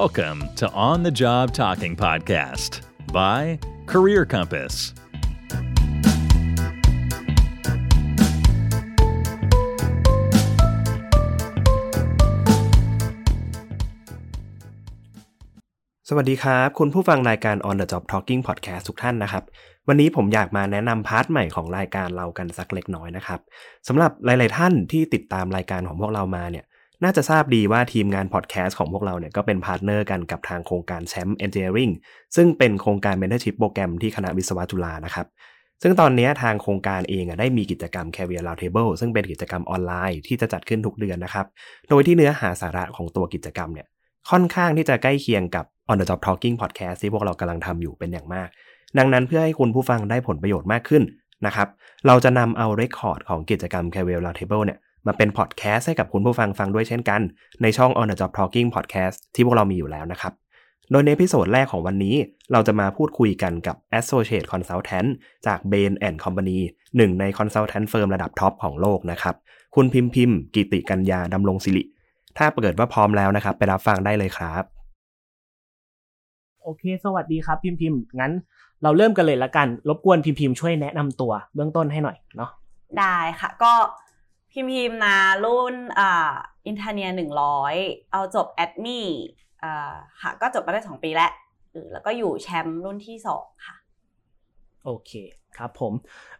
Welcome to On the Job Talking Podcast by Career Compass. สวัสดีครับ คุณผู้ฟังรายการ On the Job Talking Podcast ทุกท่านนะครับ วันนี้ผมอยากมาแนะนำพาร์ทใหม่ของรายการเรากันสักเล็กน้อยนะครับสำหรับหลาย ๆ ท่านที่ติดตามรายการของพวกเรามาเนี่ย น่าจะทราบดีว่าทีมงานพอดแคสต์ของพวกเราเนี่ยก็เป็น partner กันกับทางโครงการแชมป์ Engineering ซึ่งเป็นโครงการ Mentorship โปรแกรมที่คณะวิศวะจุฬานะครับซึ่งตอนนี้ทางโครงการเองอะได้มีกิจกรรม Career Roundtable ซึ่งเป็นกิจกรรมออนไลน์ที่จะจัดขึ้นทุกเดือนนะครับ โดยที่เนื้อหาสาระของตัวกิจกรรมเนี่ยค่อนข้างที่จะใกล้เคียงกับ On the Job Talking Podcast ที่พวกเรากำลังทำอยู่เป็นอย่างมาก ดังนั้นเพื่อให้คุณผู้ฟังได้ผลประโยชน์มากขึ้นนะครับ เราจะนำเอา record ของกิจกรรม Career Roundtable เนี่ย มาเป็นพอดแคสต์ให้กับคุณผู้ฟังฟังด้วยเช่นกัน ในช่อง On the Job Talking Podcast ที่พวกเรามีอยู่แล้วนะครับ โดยใน episode แรกของวันนี้ เราจะมาพูดคุยกันกับ Associate Consultant จาก Bain & Company หนึ่งใน Consultant Firm ระดับ top ของโลกนะครับ คุณพิมพิมกิติกัญญาดำรงศิริ ถ้าเกิดว่าพร้อมแล้วนะครับ ไปรับฟังได้เลยครับโอเค สวัสดีครับพิมพิมงั้น เราเริ่มกันเลยละกัน รบกวนพิมพิมช่วยแนะนำตัวเบื้องต้นให้หน่อยเนาะ ได้ค่ะ ก็ พิมพิมนะรุ่นอ่าอินเทเนียหนึ่งร้อยเอาจบแอดมี่อ่าค่ะก็จบมาได้สองปีแล้วเออแล้วก็อยู่แชมป์รุ่นที่สองค่ะ โอเคครับผม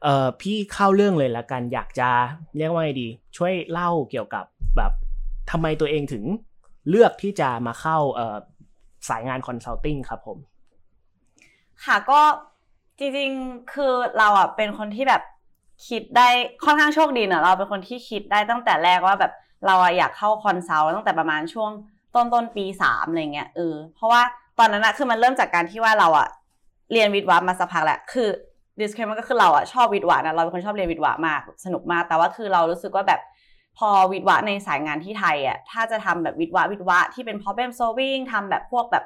เอ่อพี่เข้าเรื่องเลยละกันอยากจะเรียกว่าไงดี ช่วยเล่าเกี่ยวกับแบบทำไมตัวเองถึงเลือกที่จะมาเข้าเอ่อสายงาน consulting ครับผม ค่ะก็จริงๆ คือเราอะเป็นคนที่แบบ คิดได้ค่อนข้างโชคดีเนอะเราเป็นคนที่คิดได้ตั้งแต่แรกว่าแบบเราอะอยากเข้า consult ตั้งแต่ประมาณช่วงต้นต้นปีสามอะไรเงี้ยเออเพราะว่าตอนนั้นอะคือมันเริ่มจากการที่ว่าเราอะเรียนวิทย์วะมาสักพักแหละคือ disclaimer ก็คือเราอะชอบวิทย์วะนะเราเป็นคนชอบเรียนวิทย์วะมากสนุกมาก แต่ว่าคือเรารู้สึกว่าแบบพอวิทย์วะในสายงานที่ไทยอะถ้าจะทำแบบวิทย์วะวิทย์วะที่เป็น problem solving ทำแบบพวกแบบ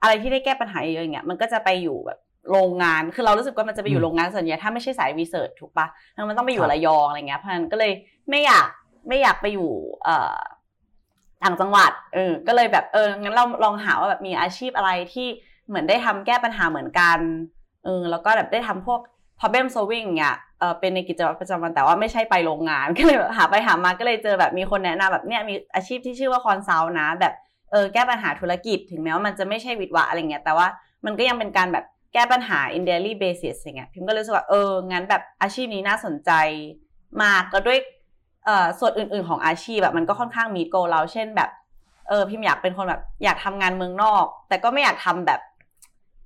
อะไรที่ได้แก้ปัญหาเยอะอย่างเงี้ยมันก็จะไปอยู่แบบ โรงงาน คือเรารู้สึกว่ามันจะไปอยู่โรงงานส่วนใหญ่ถ้าไม่ใช่สายรีเสิร์ชถูกปะแล้วมันต้องไปอยู่ระยองอะไรเงี้ยเพราะฉะนั้นก็เลยไม่อยากไม่อยากไปอยู่เอ่อต่างจังหวัด เออ ก็เลยแบบเอองั้นเราลองหาว่าแบบมีอาชีพอะไรที่เหมือนได้ทำแก้ปัญหาเหมือนกัน เออ แล้วก็แบบได้ทำพวก problem solving เงี้ยเออเป็นในกิจวัตรประจำวันแต่ว่าไม่ใช่ไปโรงงาน ก็เลยแบบหาไปหามาก็เลยเจอแบบมีคนแนะนำแบบเนี้ยมีอาชีพที่ชื่อว่า consult นะ แบบเออแก้ปัญหาธุรกิจ ถึงแม้ว่ามันจะไม่ใช่วิทย์วะอะไรเงี้ยแต่ว่ามันก็ยังเป็นการแบบ แก้ปัญหา in daily basis อย่างเงี้ยพิมก็เลยรู้สึกว่าเอองั้นแบบอาชีพนี้น่าสนใจมากก็ด้วยเอ่อส่วนอื่น ๆของอาชีพแบบมันก็ค่อนข้าง meet goal เราเช่นแบบเออพิมอยากเป็นคนแบบอยากทำงานเมืองนอก แต่ก็ไม่อยากทำแบบ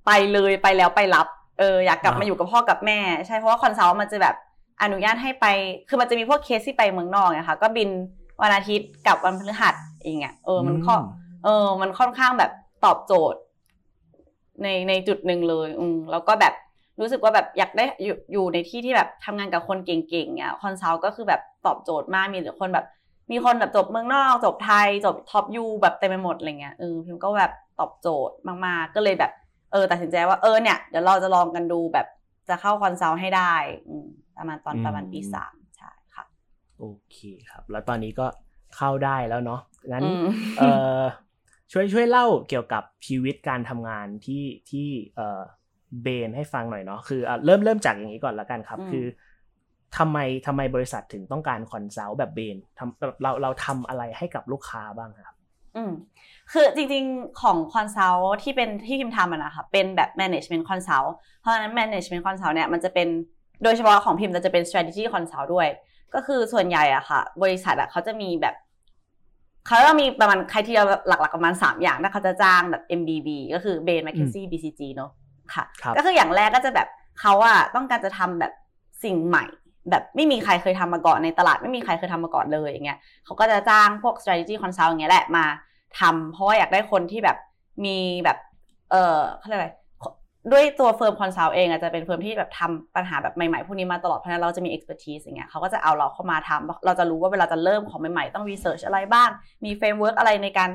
ไปเลยไปแล้วไปลับเอออยากกลับมาอยู่กับพ่อกับแม่ ใช่เพราะว่า consult มันจะแบบอนุญาตให้ไป คือมันจะมีพวกเคสที่ไปเมืองนอกไงคะก็บินวันอาทิตย์กับวันพฤหัสอย่างเงี้ยเออมันข้อเออมันค่อนข้างแบบตอบโจทย์ ในในจุดหนึ่งเลยอืมแล้วก็แบบรู้สึกว่าแบบอยากได้อยู่อยู่ในที่ที่แบบทำงานกับคนเก่งๆเนี่ย consult ก็คือแบบตอบโจทย์มากมีแต่คนแบบ มีคนแบบจบเมืองนอก จบไทยจบ top U แบบเต็มไปหมดอะไรเงี้ยเออพิมก็แบบตอบโจทย์มากๆ ก็เลยแบบเออตัดสินใจว่าเออเนี่ยเดี๋ยวเราจะลองกันดูแบบจะเข้า consult ให้ได้อืมประมาณตอนประมาณปีสามใช่ค่ะ โอเคครับ แล้วตอนนี้ก็เข้าได้แล้วเนาะงั้นอืมเออ ช่วยช่วยเล่าเกี่ยวกับชีวิตการทำงานที่ที่เออ Bain ให้ฟังหน่อยเนาะคืออะเริ่มเริ่มจากอย่างนี้ก่อนละกันครับอืมคือทำไมทำไมบริษัทถึงต้องการ consult แบบ Bain ทำแบบเราเราทำอะไรให้กับลูกค้าบ้างครับอืมคือจริงๆของ consult ที่เป็นที่พิมพ์ทำอะนะคะเป็นแบบ management consult เพราะฉะนั้น management consult เนี่ยมันจะเป็นโดยเฉพาะของพิมพ์จะเป็น strategy consult ด้วย ก็คือส่วนใหญ่อะค่ะ บริษัทอะเขาจะมีแบบ เขาจะมีประมาณ criteria หลักๆประมาณ 3 อย่างถ้าเขาจะจ้างแบบ MBB ก็คือ Bain McKinsey BCG เนอะค่ะครับก็คืออย่างแรกก็จะแบบเขาอะต้องการจะทำแบบสิ่งใหม่ แบบไม่มีใครเคยทำมาก่อนในตลาดไม่มีใครเคยทำมาก่อนเลยอย่างเงี้ยเขาก็จะจ้างพวก strategy consult อย่างเงี้ยแหละมาทำเพราะว่าอยากได้คนที่แบบมีแบบเออเขาเรียกอะไร ด้วยตัว firm consult เองอาจจะเป็น firm ที่แบบทำปัญหาแบบใหม่ๆพวกนี้มาตลอดเพราะฉะนั้นเราจะมี expertise อย่างเงี้ยเขาก็จะเอาเราเข้ามาทำเราจะรู้ว่าเวลาจะเริ่มของใหม่ๆ ต้อง research อะไรบ้าง มี framework อะไรในการ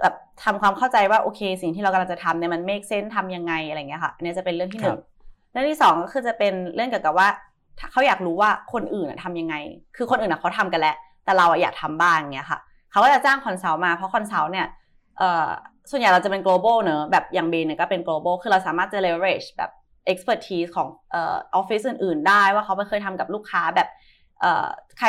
แบบทำความเข้าใจว่าโอเค สิ่งที่เรากำลังจะทำเนี่ยมัน make sense ทำยังไงอะไรเงี้ยค่ะอันนี้จะเป็นเรื่องที่หนึ่งเรื่องที่สองก็คือจะเป็นเรื่องเกี่ยวกับว่าถ้าเขาอยากรู้ว่าคนอื่นอะทำยังไง คือคนอื่นอะเขาทำกันแล้วแต่เราอะอยากทำบ้างเงี้ยค่ะเขาก็จะจ้าง consult มาเพราะ consult เนี่ยเอ่อ ส่วนใหญ่เราจะเป็น global เนอะแบบอย่าง Bain เนี่ยก็เป็น global คือเราสามารถจะ leverage แบบ expertise ของเอ่อ office อื่น ๆ ได้ว่าเขาไปเคยทำกับลูกค้าแบบเอ่อใคร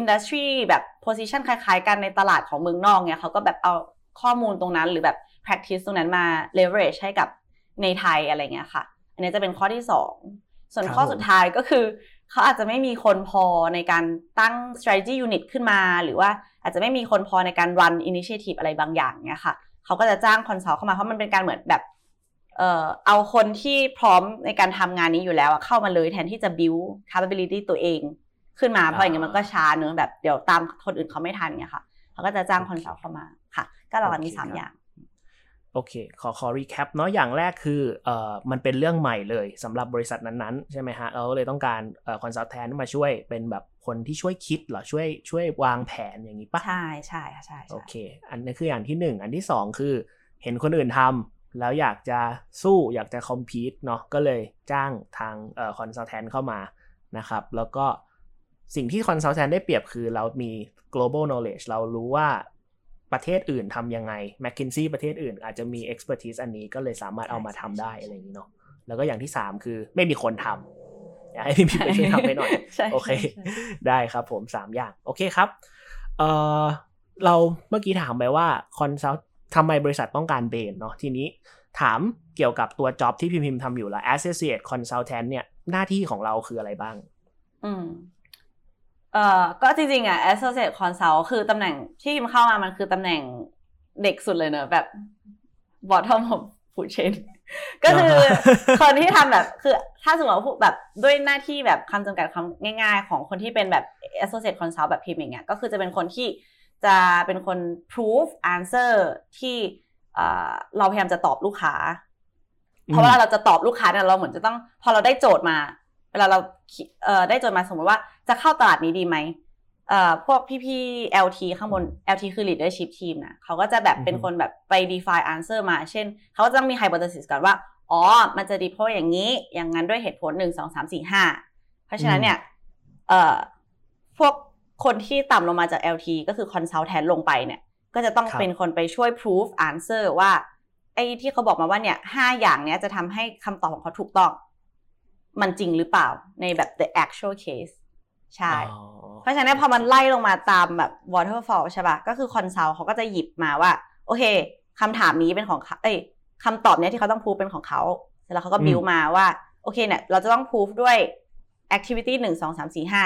industry แบบ position คล้าย ๆ กันในตลาดของเมืองนอกเนี่ยเขาก็แบบเอาข้อมูลตรงนั้นหรือแบบ practice ตรงนั้นมา leverage ให้กับในไทยอะไรเงี้ยค่ะ อันนี้จะเป็นข้อที่สองส่วนข้อสุดท้ายก็คือ เขาอาจจะไม่มีคนพอในการตั้ง strategy unit ขึ้นมา หรือว่าอาจจะไม่มีคนพอในการ run initiative อะไรบางอย่างเนี่ยค่ะ เขาก็จะจ้าง consult เข้ามาเพราะมันเป็นการเหมือนแบบเอ่อเอาคนที่พร้อมในการทำงานนี้อยู่แล้วเข้ามาเลยแทนที่จะ build capability ตัวเองขึ้นมาเพราะอย่างนี้มันก็ช้าเนอะแบบเดี๋ยวตามคนอื่นเขาไม่ทันเนี่ยค่ะเขาก็จะจ้าง consult เข้ามาค่ะ ก็หลักๆมีสามอย่างโอเค ขอขอ recap เนาะอย่างแรกคือเอ่อมันเป็นเรื่องใหม่เลยสำหรับบริษัทนั้นๆ ใช่ไหมฮะเราเลยต้องการเอ่อ consultant มาช่วยเป็นแบบ คนที่ช่วยคิดเหรอช่วยช่วยวางแผนอย่างนี้ปะใช่ใช่ค่ะใช่โอใช่เค อันนี้คืออย่างที่หนึ่งอันที่สองคือ เห็นคนอื่นทำแล้วอยากจะสู้อยากจะ compete เนาะก็เลยจ้างทางเอ่อ consultant เข้ามานะครับ แล้วก็สิ่งที่ consultant ได้เปรียบคือเรามี global knowledge เรารู้ว่าประเทศอื่นทำยังไง McKinsey ประเทศอื่นอาจจะมี expertise อันนี้ก็เลยสามารถเอามาทำได้อะไรอย่างนี้เนาะแล้วก็อย่างที่สามคือไม่มีคนทำ อยากให้พี่พิมไปช่วยทำให้หน่อยใช่โอเคใช่ใช่ได้ครับผมสามอย่าง โอเคครับเอ่อเราเมื่อกี้ถามไปว่า consult ทำไมบริษัทต้องการ Bain เนาะทีนี้ถามเกี่ยวกับตัว job ที่พิมพิมทำอยู่ละ Associate Consultant เนี่ยหน้าที่ของเราคืออะไรบ้าง อืมเอ่อก็จริงๆอะ associate consult คือตำแหน่งที่พิมเข้ามามันคือตำแหน่งเด็กสุดเลยเนอะแบบ bottom of food chain ก็คือคนที่ทำแบบคือถ้าสมมติว่าพูดแบบด้วยหน้าที่แบบคำจำกัดความง่าย ๆ ของคนที่เป็นแบบ associate consult แบบพิมพ์อย่างเงี้ยก็คือจะเป็นคนที่จะเป็นคน proof answer ที่เอ่อเราพยายามจะตอบลูกค้า เพราะว่าเราจะตอบลูกค้าเนี่ยเราเหมือนจะต้อง พอเราได้โจทย์มา เวลาเราคิเอ่อได้โจทย์มาสมมติว่าจะเข้าตลาดนี้ดีไหมเอ่อ พวกพี่ๆ LT ข้างบน LT คือ leadership team นะเขาก็จะแบบเป็นคนแบบไป define answer มา เช่น เขาก็จะต้องมี hypothesis ก่อนว่า อ๋อ มันจะดีเพราะอย่างนี้ อย่างนั้นด้วยเหตุผลหนึ่งสองสามสี่ห้าเพราะฉะนั้นเนี่ยเอ่อพวกคนที่ต่ำลงมาจาก LT ก็คือ consultant ลงไปเนี่ย ก็จะต้องครับเป็นคนไปช่วย proof answer ว่าไอ้ที่เขาบอกมาว่าเนี่ยห้าอย่างเนี้ยจะทำให้คำตอบของเขาถูกต้อง มันจริงหรือเปล่าในแบบ the actual case ใช่อ๋อเพราะฉะนั้นพอมันไล่ลงมาตามแบบ waterfall ใช่ปะก็คือคอนซัลเขาก็จะหยิบมาว่า โอเคคำถามนี้เป็นของเขาเอ้ยคำตอบเนี้ยที่เขาต้องพูดเป็นของเขาเสร็จแล้วเขาก็บิวมาว่า โอเคเนี่ยเราจะต้องพูดด้วย activity หนึ่งสองสามสี่ห้า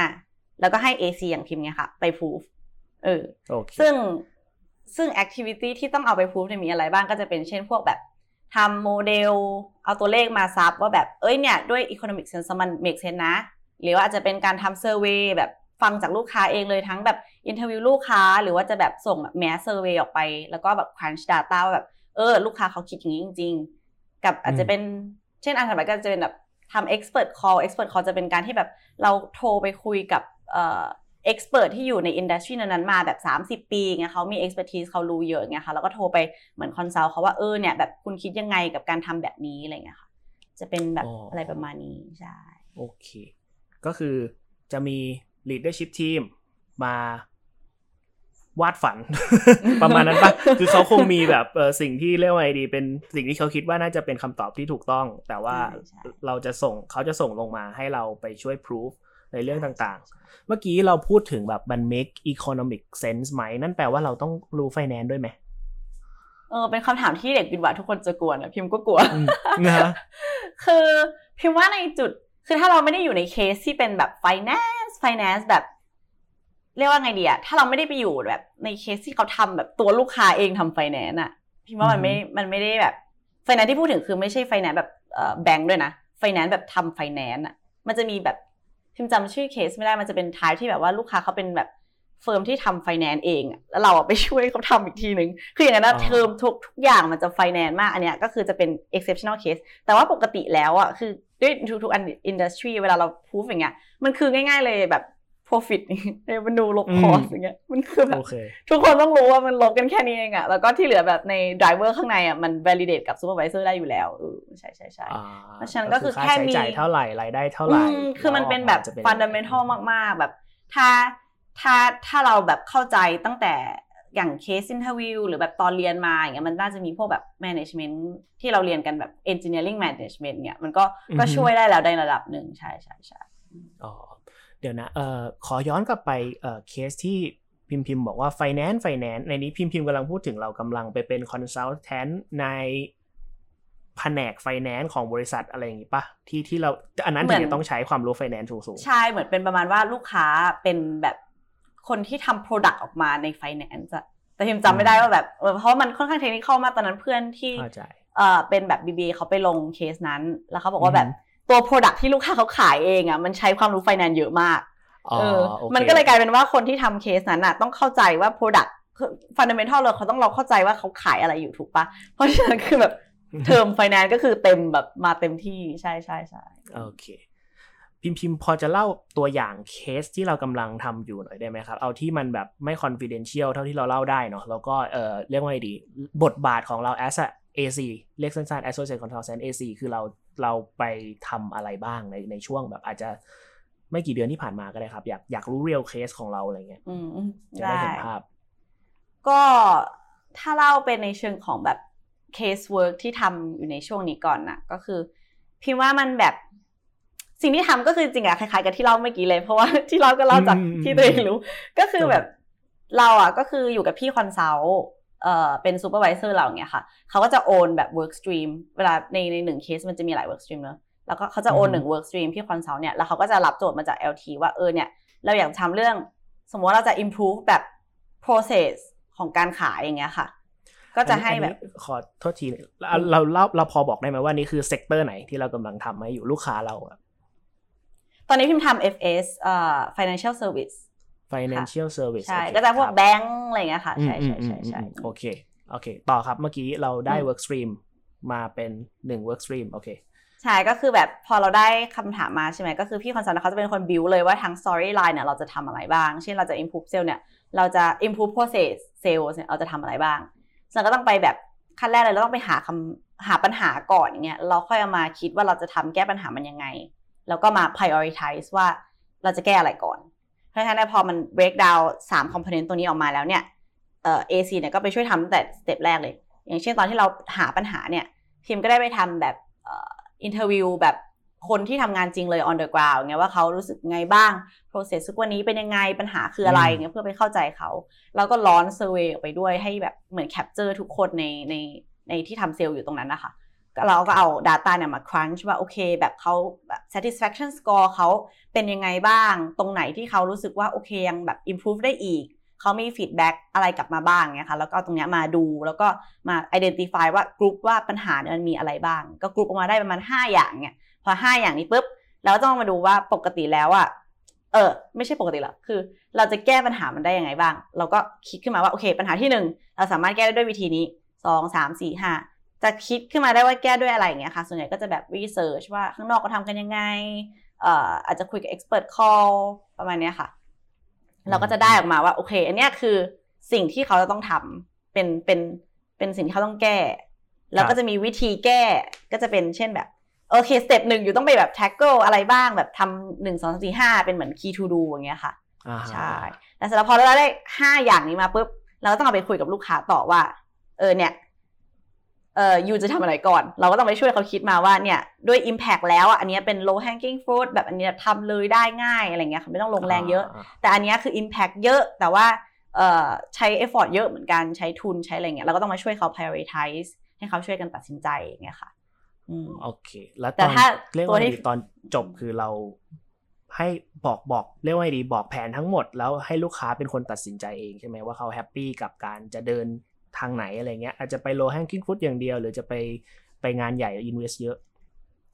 แล้วก็ให้ AC อย่างพิมพ์เนี่ยค่ะ ไปพูดเออโอเคซึ่งซึ่ง activity ที่ต้องเอาไปพูดเนี่ยมีอะไรบ้างก็จะเป็นเช่นพวกแบบทำโมเดล เอาตัวเลขมาซับว่าแบบ เอ้ยเนี่ย ด้วย economic sense มัน make sense นะ หรือว่าอาจจะเป็นการทำ survey แบบฟังจากลูกค้าเองเลยทั้งแบบ interview ลูกค้า หรือว่าจะแบบส่งแบบ mass survey ออกไป แล้วก็แบบ crunch data ว่าแบบเออ ลูกค้าเขาคิดอย่างนี้จริง ๆ กับอาจจะเป็นเช่นอันถัดไปก็จะเป็นแบบทำ expert call expert call จะเป็นการที่แบบเราโทรไปคุยกับเอ่อ expert ที่อยู่ใน industry นั้นๆมาแบบ 30 ปีเงี้ยเขามี expertise เขารู้เยอะเงี้ยค่ะแล้วก็โทรไปเหมือน consult เขาว่าเออเนี่ยแบบคุณคิดยังไงกับการทำแบบนี้อะไรเงี้ยค่ะ จะเป็นแบบอ๋อออะไรประมาณนี้ใช่โอเค ก็คือจะมี leadership team มาวาดฝัน ประมาณนั้นปะคือเขาคงมีแบบเออสิ่งที่เรียกว่าไงดี เป็นสิ่งที่เขาคิดว่าน่าจะเป็นคำตอบที่ถูกต้อง แต่ว่าใช่ใช่เราจะส่งเขาจะส่งลงมาให้เราไปช่วย proof ในเรื่องต่างๆ เมื่อกี้เราพูดถึงแบบมัน make economic sense ไหม นั่นแปลว่าเราต้องรู้ finance ด้วยไหมเออเป็นคำถามที่เด็กบินหวาทุกคนจะกลัวนะพิมก็กลัวอืมนะคือพิมว่าในจุด คือถ้าเราไม่ได้อยู่ในเคสที่เป็นแบบ finance finance แบบ เรียกว่าไงดีอะถ้าเราไม่ได้ไปอยู่แบบในเคสที่เขาทำแบบตัวลูกค้าเองทำ finance อะพิมว่ามันไม่มันไม่ได้แบบ finance ที่พูดถึงคือไม่ใช่ finance แบบเอ่อแบงค์ด้วยนะ finance แบบทำ finance อะมันจะมีแบบพิมจำชื่อเคสไม่ได้มันจะเป็น type ที่แบบว่าลูกค้าเขาเป็นแบบ firm ที่ทำ finance เองอะแล้วเราอะไปช่วยเขาทำอีกทีนึงคืออย่างนั้นนะอ๋อเทอมทุกทุกอย่างมันจะ finance มาก อันเนี้ยก็คือจะเป็น exceptional case แต่ว่าปกติแล้วอะคือ ด้วยทุกๆอัน industry เวลาเราพูดอย่างเงี้ยมันคือง่าย ๆเลยแบบ profit revenue ลบ cost อย่างเงี้ยมันคือแบบโอเคทุกคนต้องรู้ว่ามันลบกันแค่นี้เองอะแล้วก็ที่เหลือแบบใน driver ข้างในอะมัน validate กับ supervisor ได้อยู่แล้วเออใช่ใช่ใช่อ่าเพราะฉะนั้นก็คือค่าแค่ใช้มีจ่ายเท่าไหร่รายได้เท่าไหร่อืมคือมันเป็นแบบล้วออกมาจะ fundamental มากๆแบบ ถ้าถ้าถ้าเราแบบเข้าใจตั้งแต่ อย่าง case interview หรือแบบตอนเรียนมาอย่างเงี้ยมันน่าจะมีพวกแบบ management ที่เราเรียนกันแบบ engineering management เนี่ยมันก็ก็ช่วยได้แล้วในระดับหนึ่งใช่ใช่ใช่อ๋อเดี๋ยวนะเอ่อขอย้อนกลับไปเอ่อเคสที่พิมพ์พิมพ์บอกว่า finance finance ในนี้พิมพ์พิมพ์กำลังพูดถึงเรากำลังไปเป็น consultant ในแผนก finance ของบริษัทอะไรอย่างงี้ปะที่ที่เราอันนั้นถึงจะต้องใช้ความรู้ finance สูงใช่เหมือนเป็นประมาณว่าลูกค้าเป็นแบบ คนที่ทำ product ออกมาใน finance อะแต่พิมจำไม่ได้ว่าแบบเออเพราะมันค่อนข้างเทคนิคมากตอนนั้นเพื่อนที่ๆเข้าใจเอ่อเป็นแบบ BBA เขาไปลงเคสนั้น แล้วเขาบอกว่าแบบตัว product ที่ลูกค้าเขาขายเองอะมันใช้ความรู้ finance เยอะมากอ๋อเออโอคมันก็เลยกลายเป็นว่าคนที่ทำเคสนั้นอะต้องเข้าใจว่า product fundamental เลยเขาต้องเราเข้าใจว่าเขาขายอะไรอยู่ถูกปะเพราะฉะนั้นคือแบบเทอม finance ก็คือเต็มแบบมาเต็มที่ใช่ใช่ใช่โอเค พิมพ์พิมพ์พอจะเล่าตัวอย่างเคสที่เรากำลังทำอยู่หน่อยได้ไหมครับ เอาที่มันแบบไม่ confidential เท่าที่เราเล่าได้เนาะแล้วก็เออเรียกว่าไงดี บทบาทของเรา as a AC เรียกสั้นๆ associate consultant AC คือเราเราไปทำอะไรบ้างในในช่วงแบบอาจจะไม่กี่เดือนที่ผ่านมาก็ได้ครับ อยากอยากรู้ real case ของเราอะไรเงี้ยอืมจะได้ได้เห็นภาพ ก็ถ้าเล่าเป็นในเชิงของแบบ case work ที่ทำอยู่ในช่วงนี้ก่อนนะก็คือพี่ว่ามันแบบ สิ่งที่ทำก็คือจริงอะคล้ายๆกับที่เล่าเมื่อกี้เลย เพราะว่าที่เล่าก็เล่าจากอืมที่ตัวเองรู้ ก็คือครับแบบเราอะก็คืออยู่กับพี่ consult เอ่อเป็น supervisor เราเนี่ยค่ะเขาก็จะ own แบบ work stream เวลาในในหนึ่งเคสมันจะมีหลาย work stream เนอะแล้วก็เขาจะ own หนึ่ง work stream พี่ consult เนี่ยแล้วเขาก็จะรับโจทย์มาจาก LT ว่าเออเนี่ยเราอยากทำเรื่องสมมติว่าเราจะ improve แบบ process ของการขายอย่างเงี้ยค่ะ ก็จะให้แบบอันนี้ขอโทษทีเราเราเล่าเราพอบอกได้ไหมว่านี่คือ sector ไหนที่เรากำลังทำให้อยู่ลูกค้าเราอะต อนนี้พิมพ์ทำ FS เอ่อ financial service financial service ใช่โอเคก็จะพวกครับแบงก์อะไรเงี้ยค่ะ ใช่ใช่ใช่ใช่อืมอืมอืมโอเค โอเค ต่อครับ เมื่อกี้เราได้อืม work stream มาเป็นหนึ่ง work stream โอเค ใช่ ก็คือแบบพอเราได้คำถามมาใช่ไหม ก็คือพี่คอนซัลท์เขาจะเป็นคนบิวเลยว่าทาง storyline เนี่ยเราจะทำอะไรบ้าง เช่นเราจะ improve sale เนี่ย เราจะ improve process sales เนี่ยเราจะทำอะไรบ้างเราก็ต้องไปแบบขั้นแรกเลยเราต้องไปหาคำหาปัญหาก่อนอย่างเงี้ย เราค่อยเอามาคิดว่าเราจะทำแก้ปัญหามันยังไง แล้วก็มา prioritize ว่าเราจะแก้อะไรก่อน เพราะฉะนั้นพอมัน break down สาม component ตัวนี้ออกมาแล้วเนี่ยเอ่อ AC เนี่ยก็ไปช่วยทำตั้งแต่ step แรกเลย อย่างเช่นตอนที่เราหาปัญหาเนี่ยพิมก็ได้ไปทำแบบเอ่อ interview แบบคนที่ทำงานจริงเลย on the ground ไงว่าเขารู้สึกไงบ้าง process ทุกวันนี้เป็นยังไงปัญหาคืออะไรอืมเงี้ยเพื่อไปเข้าใจเขา แล้วก็ run survey ออกไปด้วยให้แบบเหมือน capture ทุกคนในในในที่ทำเซลล์อยู่ตรงนั้นนะคะก็ เราก็เอา Data เนี่ยมา crunch ว่าโอเค แบบเขาแบบ satisfaction score เขาเป็นยังไงบ้าง ตรงไหนที่เขารู้สึกว่าโอเคยังแบบ improve ได้อีก เขามี feedback อะไรกลับมาบ้างเนี่ยค่ะ แล้วก็เอาตรงเนี้ยมาดู แล้วก็มา identify ว่ากรุ๊ปว่าปัญหาเนี่ยมันมีอะไรบ้าง ก็กรุ๊ปออกมาได้ประมาณ 5 อย่างเนี่ย พอ 5 อย่างนี้ปุ๊บ เราก็ต้องมาดูว่าปกติแล้วอะเออไม่ใช่ปกติหรอกคือ เราจะแก้ปัญหามันได้ยังไงบ้าง เราก็คิดขึ้นมาว่าโอเค ปัญหาที่หนึ่งเราสามารถแก้ได้ด้วยวิธีนี้สองสามสี่ห้า จะคิดขึ้นมาได้ว่าแก้ด้วยอะไรอย่างเงี้ยค่ะส่วนใหญ่ก็จะแบบ research ว่าข้างนอกเขาทำกันยังไงเอ่ออาจจะคุยกับ expert call ประมาณเนี้ยค่ะ เราก็จะได้ออกมาว่า โอเค อันเนี้ยคือสิ่งที่เขาจะต้องทำเป็นเป็นเป็นสิ่งที่เขาต้องแก้ แล้วก็จะมีวิธีแก้ก็จะเป็นเช่นแบบ โอเคสเต็ปหนึ่งอยู่ต้องไปแบบ tackle อะไรบ้างแบบทำหนึ่งสองสามสี่ห้าเป็นเหมือน key to do อย่างเงี้ยค่ะอ่าฮะใช่แล้วเสร็จแล้วพอเราได้ห้าอย่างนี้มาปุ๊บเราก็ต้องเอาไปคุยกับลูกค้าต่อว่า เออเนี่ย เออยูจะทำอะไรก่อน เราก็ต้องไปช่วยเขาคิดมาว่าเนี่ยด้วย impact แล้วอะอันเนี้ยเป็น low hanging fruit แบบอันเนี้ยทำเลยได้ง่ายอะไรเงี้ยค่ะไม่ต้องลงแรงเยอะ แต่อันเนี้ยคือ impact เยอะแต่ว่าเอ่อใช้ effort เยอะเหมือนกันใช้ทุนใช้อะไรเงี้ยเราก็ต้องมาช่วยเขา prioritize ให้เขาช่วยกันตัดสินใจอย่างเงี้ยค่ะอืมโอเค แล้วแต่ตอนถ้าเรียกตัวว่าที่ดีตอนจบคือเราให้บอกบอกเรียกว่าไงดีบอกแผนทั้งหมด แล้วให้ลูกค้าเป็นคนตัดสินใจเองใช่ไหมว่าเขา happy กับการจะเดิน ทางไหนอะไรเงี้ยอาจจะไป low hanging fruit อย่างเดียว หรือจะไปไปงานใหญ่ invest เยอะ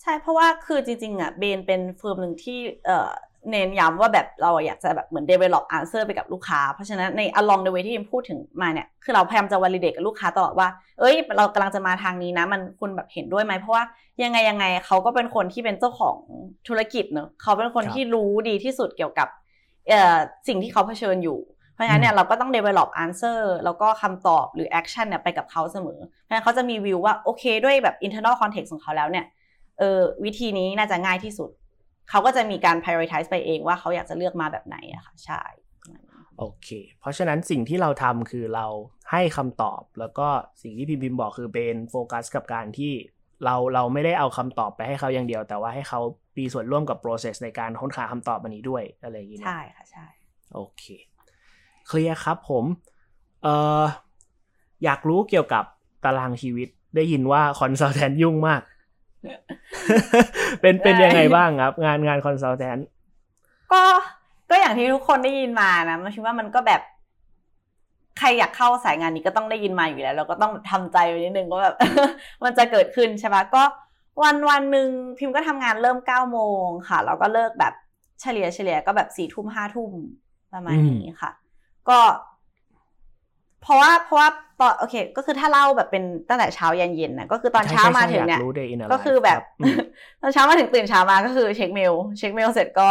ใช่เพราะว่าคือจริงๆอะ Bain เป็น firm หนึ่งที่เอ่อเน้นย้ำว่าแบบเราอยากจะแบบเหมือน develop answer ไปกับลูกค้า เพราะฉะนั้นใน along the way ที่พิมพูดถึงมาเนี่ย คือเราพยายามจะ validate กับลูกค้าตลอดว่า เอ้ย เรากำลังจะมาทางนี้นะ มันคุณแบบเห็นด้วยไหม เพราะว่ายังไงยังไงเขาก็เป็นคนที่เป็นเจ้าของธุรกิจเนอะเขาเป็นคนคที่รู้ดีที่สุดเกี่ยวกับสิ่งที่เขาเผชิญอยู่ เพราะฉะนั้นเนี่ยเราก็ต้อง develop answer แล้วก็คำตอบหรือ action เนี่ยไปกับเขาเสมอ เพราะฉะนั้นเขาจะมีวิวว่าโอเคด้วยแบบ internal context ของเขาแล้วเนี่ยเออวิธีนี้น่าจะง่ายที่สุด เขาก็จะมีการ prioritize ไปเองว่าเขาอยากจะเลือกมาแบบไหนอะค่ะใช่โอเค เพราะฉะนั้นสิ่งที่เราทำคือเราให้คำตอบ แล้วก็สิ่งที่พิมพิมบอกคือเป็นโฟกัสกับการที่เราเราไม่ได้เอาคำตอบไปให้เขาอย่างเดียว แต่ว่าให้เขามีส่วนร่วมกับ process ในการค้นหาคำตอบอันนี้ด้วยอะไรอย่างนี้ใช่ค่ะใช่โอเค เคลียร์ครับผมเอ่ออยากรู้เกี่ยวกับตารางชีวิตได้ยินว่า consultant ยุ่งมาก เป็นเป็นยังไงบ้างครับ งานงาน consultantก็ก็อย่างที่ทุกคนได้ยินมานะมันคิดว่ามันก็แบบใครอยากเข้าสายงานนี้ก็ต้องได้ยินมาอยู่แล้ว เราก็ต้องทำใจไว้นิดนึงว่าแบบมันจะเกิดขึ้นใช่ปะก็วันวันหนึ่งพิมพ์ก็ทำงานเริ่มเก้าโมงค่ะแล้วก็เลิกแบบเฉลี่ยเฉลี่ยก็แบบสี่ทุ่มห้าทุ่มประมาณนี้ค่ะ ก็ เพราะว่าเพราะว่าตอนโอเค ก็คือถ้าเล่าแบบเป็นตั้งแต่เช้ายันเย็นนะก็คือตอนเช้ามาถึงเนี่ยใช่ใช่อยากรู้ day in a ก็คือ life แบบอืมตอนเช้ามาถึงตื่นเช้ามาก็คือเช็คเมลเช็คเมลเสร็จก็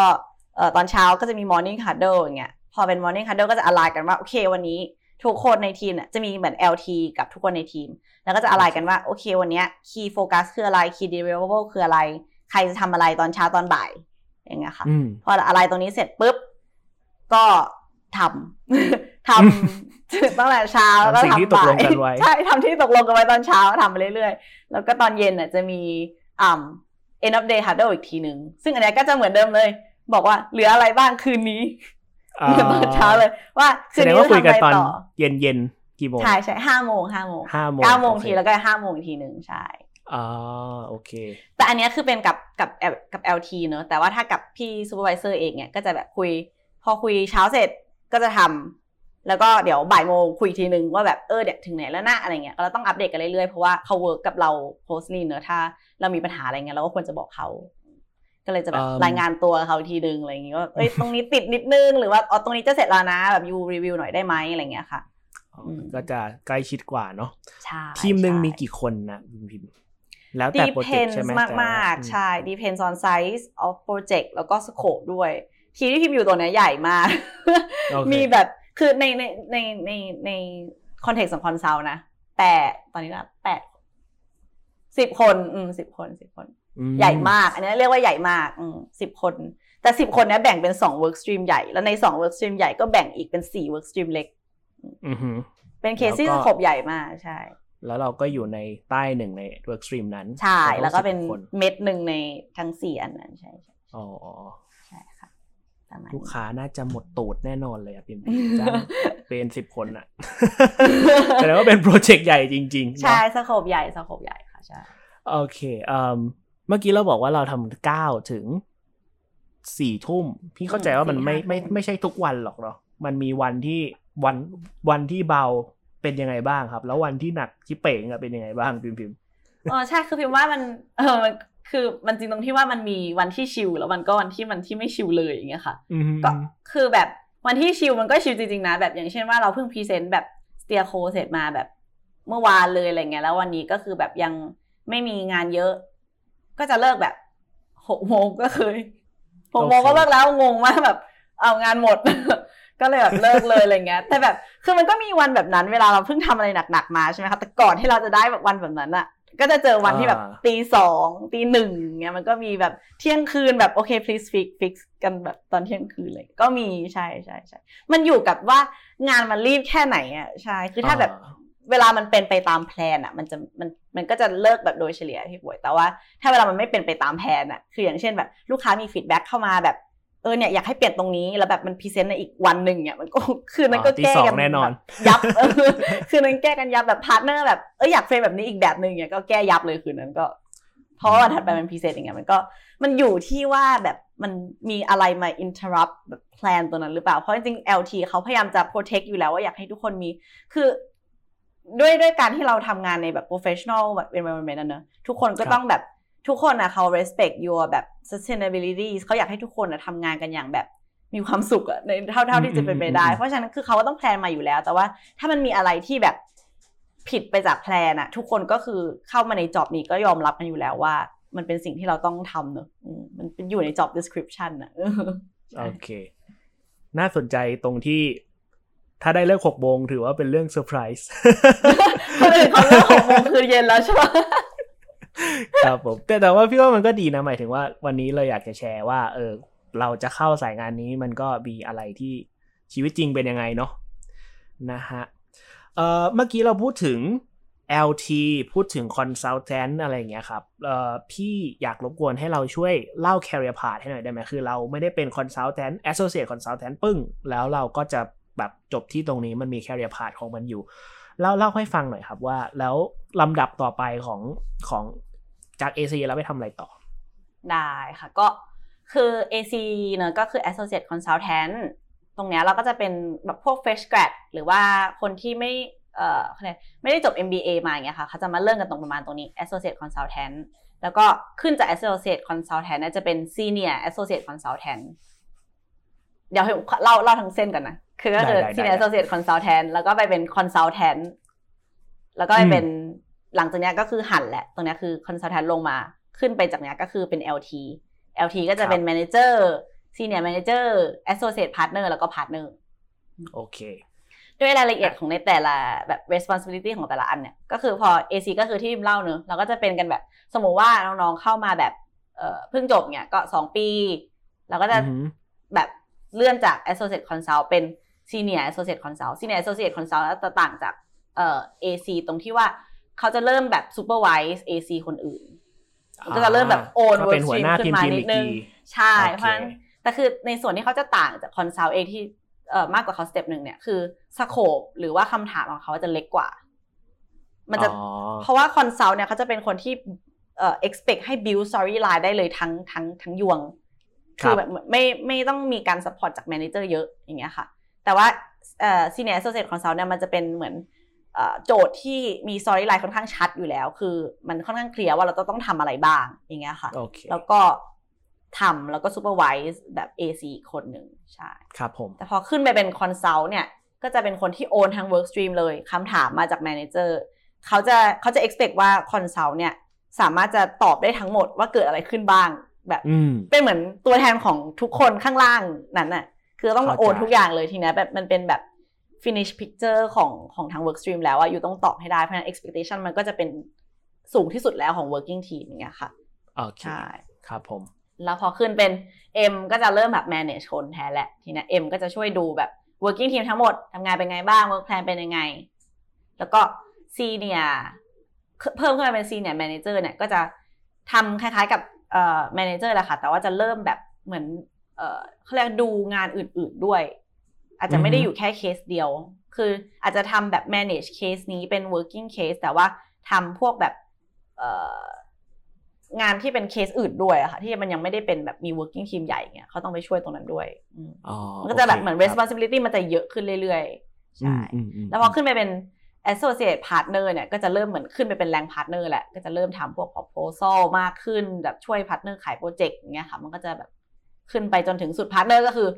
เอ่อตอนเช้าก็จะมี morning huddle อย่างเงี้ยพอเป็น morning huddle ก็จะ align กันว่าโอเควันนี้ทุกคนในทีมเนี่ยจะมีเหมือน LT กับทุกคนในทีม แล้วก็จะ align กันว่าโอเควันเนี้ย key focus คืออะไร key deliverable คืออะไร ใครจะทำอะไรตอนเช้าตอนบ่าย อย่างเงี้ยค่ะอืมพออะไรตรงนี้เสร็จปุ๊บ ก็ ทำทำตั้งแต่เช้าแล้วก็ทำสิ่งที่ตกลงกันไว้ใช่ทำที่ตกลงกันไว้ตอนเช้าทำไปเรื่อยๆ แล้วก็ตอนเย็นน่ะจะมีอ่า end of day huddle อีกทีหนึ่งซึ่งอันเนี้ยก็จะเหมือนเดิมเลย บอกว่าเหลืออะไรบ้างคืนนี้อ่าเหมือนตอนเช้าเลยว่าคืแสนดงนี้ว่าจะคุยทำกันอะไรตอนต่อเย็นเย็นๆกี่โมงใช่ใช่ห้าโมงห้าโมงห้าโมงเก้าโมงโอเคทีแล้วก็ห้าโมงอีกทีหนึ่งใช่อ่าโอเค แต่อันเนี้ยคือเป็นกับกับกับ LT เนอะแต่ว่าถ้ากับพี่ซูเปอร์วิเซอร์เองเนี่ยก็จะแบบคุย พอคุยเช้าเสร็จ ก็จะทำแล้วก็เดี๋ยวบ่ายโมงคุยทีนึงว่าแบบเออเดี๋ยวถึงไหนแล้วนะอะไรเงี้ยก็เราต้องอัปเดตกันเรื่อยๆเพราะว่าเขาเวิร์กกับเรา closely เนอะถ้าเรามีปัญหาอะไรเงี้ยเราก็ควรจะบอกเขาก็เลยจะแบบอืมรายงานตัวกับเขาทีนึงอะไรอย่างเงี้ยว่าเอ้ยตรงนี้ติดนิดนึงหรือว่าอ๋อตรงนี้จะเสร็จแล้วนะแบบยูรีวิวหน่อยได้ไหมอะไรเงี้ยค่ะอืมก็จะใกล้ชิดกว่าเนาะใช่ทีมหนึ่งใช่มีกี่คนนะพิมพิมแล้วแต่โปรเจกต์ depends ใช่ไหมมากมากแต่ๆใช่ depends on size of project แล้วก็ scope ด้วย ทีมที่พิมพ์อยู่ตัวเนี้ยใหญ่มากโอเคมีแบบคือในในในในในคอนเทกต์ของคอนซัลนะแปดตอนนี้นะแปดสิบคนอืมสิบคนสิบคนอืมใหญ่มาก อันนี้เรียกว่าใหญ่มากอืมสิบคน แต่สิบคนเนี้ยแบ่งเป็นสอง work stream ใหญ่ แล้วในสอง work stream ใหญ่ก็แบ่งอีกเป็นสี่ work stream เล็กอือหือเป็นเคสที่แล้สวก็โคปใหญ่มากใช่ แล้วเราก็อยู่ในใต้หนึ่งใน work stream นั้น ใช่ แล้วก็เป็น10คนเม็ดหนึ่งในทั้งสี่อันนั้นใช่ใช่อ๋อ ลูกนี้ค้าน่าจะหมดตูดแน่นอนเลยอะพิมพิมจ้างเป็นสิบคนอะแสดงว่าเป็นโปรเจกต์ใหญ่จริงๆเนอะใช่สโคปใหญ่สโคปใหญ่ค่ะใช่โอเคเอ่มเมื่อกี้เราบอกว่าเราทำเก้าถึงสี่ทุ่ม พี่เข้าใจว่ามันไม่ไม่ไม่ใช่ทุกวันหรอกเนาะมันมีวันที่วันวันที่เบาเป็นยังไงบ้างครับ แล้ววันที่หนักที่เป่งอะเป็นยังไงบ้างพิมพิมเออใช่คือพิมว่ามันเออมัน คือมันจริงตรงที่ว่ามันมีวันที่ชิลแล้วมันก็วันที่มันที่ไม่ชิลเลยอย่างเงี้ยค่ะอืมก็คือแบบวันที่ชิลมันก็ชิลจริงๆนะแบบอย่างเช่นว่าเราเพิ่ง present แบบ SteerCo เสร็จมาแบบเมื่อวานเลยอะไรเงี้ยแล้ววันนี้ก็คือแบบยังไม่มีงานเยอะ ก็จะเลิกแบบหกโมงก็เคยหกโมงก็เลิกแล้วงงมากแบบ เอางานหมด ก็เลยแบบเลิกเลยอะไรเงี้ย แต่แบบคือมันก็มีวันแบบนั้น เวลาเราเพิ่งทำอะไรหนักๆมาใช่ไหมคะแต่ก่อนที่เราจะได้แบบวันแบบนั้นอะ ก็จะเจอวันที่แบบตีสองตีหนึ่งเงี้ยมันก็มีแบบเที่ยงคืนแบบโอเค please fix fix กันแบบตอนเที่ยงคืนเลย ก็มีใช่ใช่ใช่มันอยู่กับว่างานมันรีบแค่ไหนอะใช่คือถ้าแบบอ่าเวลามันเป็นไปตาม plan อะมันจะมันมันก็จะเลิกแบบโดยเฉลี่ยพี่ป่วยแต่ว่า ถ้าเวลามันไม่เป็นไปตาม plan อะคืออย่างเช่นแบบลูกค้ามี feedback เข้ามาแบบเออเนี่ยอยากให้เปลี่ยนตรงนี้แล้วแบบมัน present ในอีกวันหนึ่งเนี่ยมันก็คืนนั้นก็อ๋อตีแก้สองกันแน่นอนแบบยับเออคืนนั้นแก้กันยับแบบ partner แบบเอออยาก frame แบบนี้อีกแบบหนึ่งเนี่ยก็แก้ยับเลยคืนนั้นก็ เพราะว่าวันถัดไปมัน present อย่างเงี้ยมันก็มันอยู่ที่ว่าแบบมันมีอะไรมา interrupt แบบ plan ตัวนั้นหรือเปล่าเพราะจริงๆ LT เขาพยายามจะ protect อยู่แล้วว่าอยากให้ทุกคนมีคือด้วยด้วยการที่เราทำงานในแบบ professional แบบ environment นะเนอะทุกคนก็ครับต้องแบบ ทุกคนนะเขา respect your แบบ sustainability เขาอยากให้ทุกคนนะทำงานกันอย่างแบบมีความสุขอะในเท่าเท่าที่จะเป็นไปได้ เพราะฉะนั้นคือเขาก็ต้อง plan มาอยู่แล้ว แต่ว่าถ้ามันมีอะไรที่แบบผิดไปจาก plan อะทุกคนก็คือเข้ามาใน job นี้ก็ยอมรับกันอยู่แล้วว่า มันเป็นสิ่งที่เราต้องทำเนอะอืมมันเป็นอยู่ใน job description อะเออใช่โอเค น่าสนใจตรงที่ถ้าได้เลิกหกโมงถือว่าเป็นเรื่องเซอร์ไพรส์คนอื่นเขาเลิกหกโมงคืนเย็นแล้วใช่ไหม ครับผมแต่แต่ว่าพี่ว่ามันก็ดีนะหมายถึงว่า วันนี้เราอยากจะแชร์ว่า เออ เราจะเข้าสายงานนี้มันก็มีอะไรที่ชีวิตจริงเป็นยังไงเนาะนะฮะเอ่อเมื่อกี้เราพูดถึง LT พูดถึง consultant อะไรอย่างเงี้ยครับเอ่อพี่อยากรบกวนให้เราช่วยเล่า career path ให้หน่อยได้ไหมคือเราไม่ได้เป็น consultant associate consultant ปึ้ง แล้วเราก็จะแบบจบที่ตรงนี้มันมี career path ของมันอยู่เล่าเล่าให้ฟังหน่อยครับว่า แล้วลำดับต่อไปของของ จาก AC แล้วไปทำอะไรต่อ ได้ค่ะก็คือ AC เนอะก็คือ Associate Consultant ตรงเนี้ยเราก็จะเป็นแบบพวก fresh grad หรือว่าคนที่ไม่เอ่อเขาเรียกไม่ได้จบ MBA มาอย่างเงี้ยค่ะเขาจะมาเริ่มกันตรงประมาณตรงนี้ Associate Consultant แล้วก็ขึ้นจาก Associate Consultant เนี่ยจะเป็น Senior Associate Consultant เดี๋ยวให้เล่าเล่าทั้งเส้นก่อนนะ คือก็คือได้ได้ Senior ได้ Associate Consultant แล้วก็ไปเป็น Consultant แล้วก็ไปเป็น หลังจากเนี้ยก็คือหันแหละ ตรงเนี้ยคือ Consultant ลงมา ขึ้นไปจากเนี้ยก็คือเป็น LT LT ก็จะเป็น Manager Senior Manager Associate Partner แล้วก็ Partner โอเค ด้วยรายละเอียดของในแต่ละแบบ responsibility ของแต่ละอันเนี่ย ก็คือพอ AC ก็คือที่พิมเล่าเนอะเราก็จะเป็นกันแบบ สมมติว่าน้องๆเข้ามาแบบเอ่อเพิ่งจบเนี่ยก็สองปี เราก็จะอือหือแบบเลื่อนจาก associate consult เป็น senior associate consult senior associate consult แล้วจะต่างจากเอ่อ AC ตรงที่ว่า เขาจะเริ่มแบบ supervise AC คนอื่นก็จะเริ่มแบบ own ก็เป็น work หัว stream หน้าขึ้ทีมนมาทีมนิอีดกนึทีงใช่โอเคเพราะฉะนั้นแต่คือในส่วนที่เขาจะต่างจาก consult เองที่เอ่อมากกว่าเขาสเต็ปหนึ่งเนี่ยคือสโคปหรือว่าคำถามของเขาจะเล็กกว่า มันจะอ๋อเพราะว่า consult เนี่ยเขาจะเป็นคนที่เอ่อ expect ให้ build storyline ได้เลยทั้งทั้งทั้งยวง คือแบบไม่ไม่ต้องมีการ support จาก manager เยอะอย่างเงี้ยค่ะ แต่ว่าเอ่อ senior associate consult เนี่ยมันจะเป็นเหมือนเอ่อ โจทย์ที่มี storyline ค่อนข้างชัดอยู่แล้ว คือมันค่อนข้างเคลียร์ว่าเราต้องทำอะไรบ้างอย่างเงี้ยค่ะโอเคแล้วก็ทำแล้วก็ supervise แบบ AC อีกคนหนึ่งใช่ครับผมแต่พอขึ้นไปเป็น consult เนี่ย ก็จะเป็นคนที่โอนทั้ง work stream เลยคำถามมาจาก manager เขาจะเขาจะ expect ว่า consult เนี่ย สามารถจะตอบได้ทั้งหมดว่าเกิดอะไรขึ้นบ้างแบบอืมเป็นเหมือนตัวแทนของทุกคนข้างล่างนั้นน่ะคือต้องมาเข้าใจโอนทุกอย่างเลยทีเนี้ยแบบมันเป็นแบบ finish picture ของของทาง work stream แล้วอะอยู่ต้องตอบให้ได้ เพราะฉะนั้น expectation มันก็จะเป็นสูงที่สุดแล้วของ working team อย่างเงี้ยค่ะโอเคใช่ครับผม แล้วพอขึ้นเป็น M ก็จะเริ่มแบบ manage คนแทนแหละทีเนี้ย M ก็จะช่วยดูแบบ working team ทั้งหมดทำงานเป็นไงบ้าง work plan เป็นยังไง แล้วก็ senior เพิ่มขึ้นมาเป็น senior manager เนี่ยก็จะทำคล้ายๆกับเอ่อ manager แหละค่ะ แต่ว่าจะเริ่มแบบเหมือนเอ่อเขาเรียกดูงานอื่น ๆด้วย อาจจะไม่ได้อือฮึอยู่แค่เคสเดียว คืออาจจะทำแบบ manage เคสนี้เป็น working case แต่ว่าทำพวกแบบเอ่องานที่เป็นเคสอื่นด้วยอะค่ะ ที่มันยังไม่ได้เป็นแบบมี working team ใหญ่เงี้ยเขาต้องไปช่วยตรงนั้นด้วยอืมอ๋อมันก็จะแบบเหมือนโคครับ responsibility มันจะเยอะขึ้นเรื่อยๆใช่อืมอืมแล้วพอขึ้นไปเป็น associate partner เนี่ยก็จะเริ่มเหมือนขึ้นไปเป็นแรง partner แหละก็จะเริ่มทำพวก proposal มากขึ้นแบบช่วย partner ขาย project อย่างเงี้ยค่ะ มันก็จะแบบขึ้นไปจนถึงสุด partner ก็คือ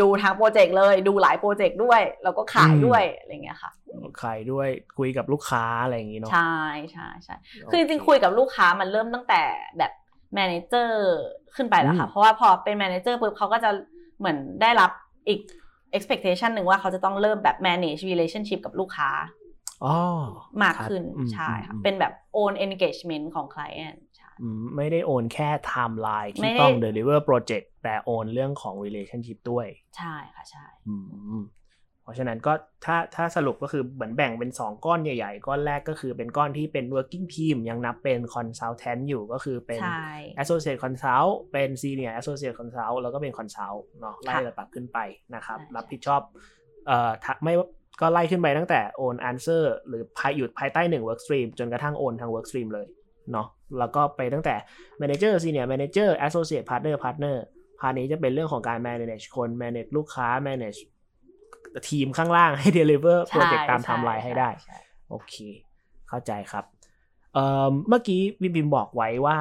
ดูทั้ง project เลย ดูหลาย project ด้วย แล้วก็ขายด้วยอะไรเงี้ยค่ะ ขายด้วยคุยกับลูกค้าอะไรอย่างงี้เนาะใช่ใช่ใช่คือจริงๆคุยกับลูกค้ามันเริ่มตั้งแต่แบบ manager ขึ้นไปแล้วค่ะ เพราะว่าพอเป็น manager ปุ๊บเขาก็จะเหมือนได้รับอีก expectation หนึ่งว่าเขาจะต้องเริ่มแบบ manage relationship กับลูกค้าอ๋อมากขึ้นครับอืมใช่ค่ะอืมเป็นแบบ own engagement ของ client ใช่อืม ไม่ได้โอนแค่ไทม์ไลน์ไม่ที่ได้ต้อง deliver project แต่โอนเรื่องของ relationship ด้วย ใช่ค่ะใช่อืมเพราะฉะนั้นก็ถ้าถ้าสรุปก็คือเหมือนแบ่งเป็น 2 ก้อนใหญ่ๆ ก้อนแรกก็คือเป็นก้อนที่เป็น working team ยังนับเป็น consultant อยู่ก็คือเป็นใช่ associate consult เป็น senior associate consult แล้วก็เป็น consult เนาะไล่ค่ะระดับขึ้นไปนะครับใช่รับผิดชอบเอ่อถ้าไม่ก็ไล่ขึ้นไปตั้งแต่ own answer หรือภายอยู่ภายใต้หนึ่ง work stream จนกระทั่ง own ทาง work stream เลย เนาะแล้วก็ไปตั้งแต่ manager senior manager associate partner partner พาร์ทนี้จะเป็นเรื่องของการ manage คน manage ลูกค้า manage ทีมข้างล่างให้ deliver ใช่ project ตามใช่ timeline ให้ได้ใช่โอเค เข้าใจครับเอ่อเมื่อกี้พิมพ์บอกไว้ว่า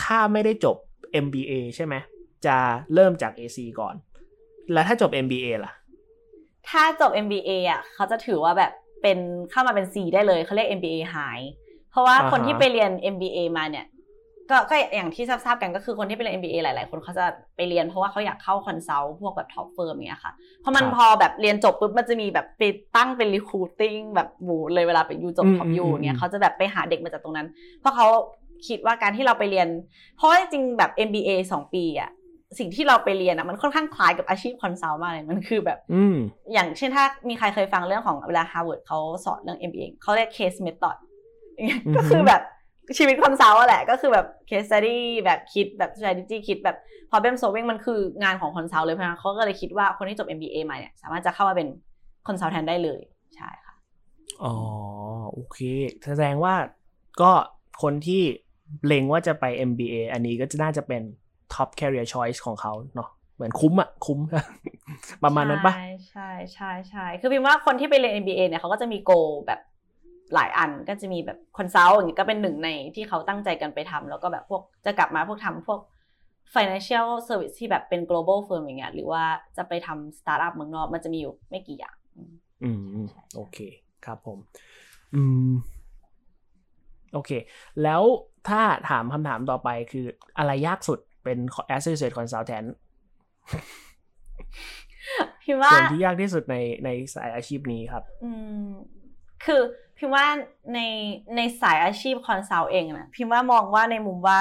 ถ้าไม่ได้จบ MBA ใช่ไหม จะเริ่มจาก AC ก่อน แล้วถ้าจบ MBA ล่ะ ถ้าจบ MBA อะเขาจะถือว่าแบบเป็นเข้ามาเป็น C ได้เลยเขาเรียก MBA hire เพราะว่าอ่าฮะคนที่ไปเรียน MBA มาเนี่ย ก็ก็อย่างที่ทราบๆกันก็คือคนที่ไปเรียน MBA หลาย ๆ คนเขาจะไปเรียนเพราะว่าเขาอยากเข้า consult พวกแบบ top firm อย่างเงี้ยค่ะเพราะมันครับพอแบบเรียนจบปุ๊บมันจะมีแบบไปตั้งเป็น recruiting แบบหมูเลยเวลาไปยูจบอืม top U อืมอืมเนี่ยเขาจะแบบไปหาเด็กมาจากตรงนั้น เพราะเขาคิดว่าการที่เราไปเรียน เพราะว่าจริงๆแบบ MBA สองปีอะสิ่งที่เราไปเรียนอะมันค่อนข้างคล้ายกับอาชีพ consult มากเลยมันคือแบบอืมอย่างเช่นถ้ามีใครเคยฟังเรื่องของเวลา Harvard เขาสอนเรื่อง MBA เขาเรียก case method อย่างเงี้ยอือฮึก็คือแบบชีวิต consult อะแหละ ก็คือแบบ case study แบบคิดแบบ strategy คิดแบบ problem solving มันคืองานของ consult เลยเพราะฉะนั้นเขาก็เลยคิดว่าคนที่จบ MBA มาเนี่ย สามารถจะเข้ามาเป็นconsultant ได้เลยใช่ค่ะ อ๋อ โอเค แสดงว่าก็คนที่เล็งว่าจะไป MBA อันนี้ก็จะน่าจะเป็น top career choice ของเขาเนาะเหมือนคุ้มอะคุ้ม ประมาณนั้นปะใช่ใช่ใช่ใช่คือพิมพ์ว่าคนที่ไปเรียน MBA เนี่ยเขาก็จะมี goal แบบ หลายอันก็จะมีแบบ consult อย่างนี้ก็เป็นหนึ่งในที่เขาตั้งใจกันไปทำแล้วก็แบบพวกจะกลับมาพวกทำพวก financial service ที่แบบเป็น global firm อย่างเงี้ยหรือว่าจะไปทำ startup เมืองนอกมันจะมีอยู่ไม่กี่อย่างอืมอืมโอเคครับผม อืมโอเค แล้วถ้าถามคำถามต่อไปคืออะไรยากสุดเป็น associate consultant พิมพ์ว่าส่วนที่ยากที่สุดในในสายอาชีพนี้ครับ อืมคือ พิมพ์ว่าในในสายอาชีพคอนซัลท์เองนะพิมพ์ว่ามองว่าในมุมว่า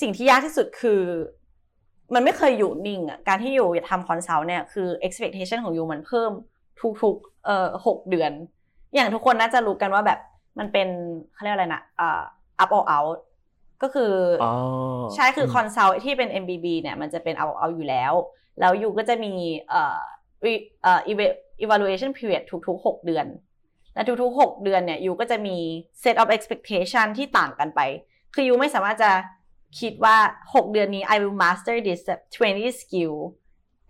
สิ่งที่ยากที่สุดคือ มันไม่เคยอยู่นิ่งอะการที่อยู่ทำ consult เนี่ยคือ expectation ของ you มันเพิ่มทุกๆเอ่อหกเดือน อย่างทุกคนน่าจะรู้กันว่าแบบมันเป็นเขาเรียกอะไรนะอ่า up or out ก็คืออ๋อใช่คือ consult ที่เป็น MBB เนี่ยมันจะเป็นเอาเอาอยู่แล้ว แล้วยูก็จะมีเอ่อ re- เอ่อ eva- evaluation period ทุกๆ 6 เดือน และทุกๆ 6 เดือนเนี่ย you ก็จะมี set of expectation ที่ต่างกันไป คือยูไม่สามารถจะคิดว่า 6 เดือนนี้ I will master this 20 skill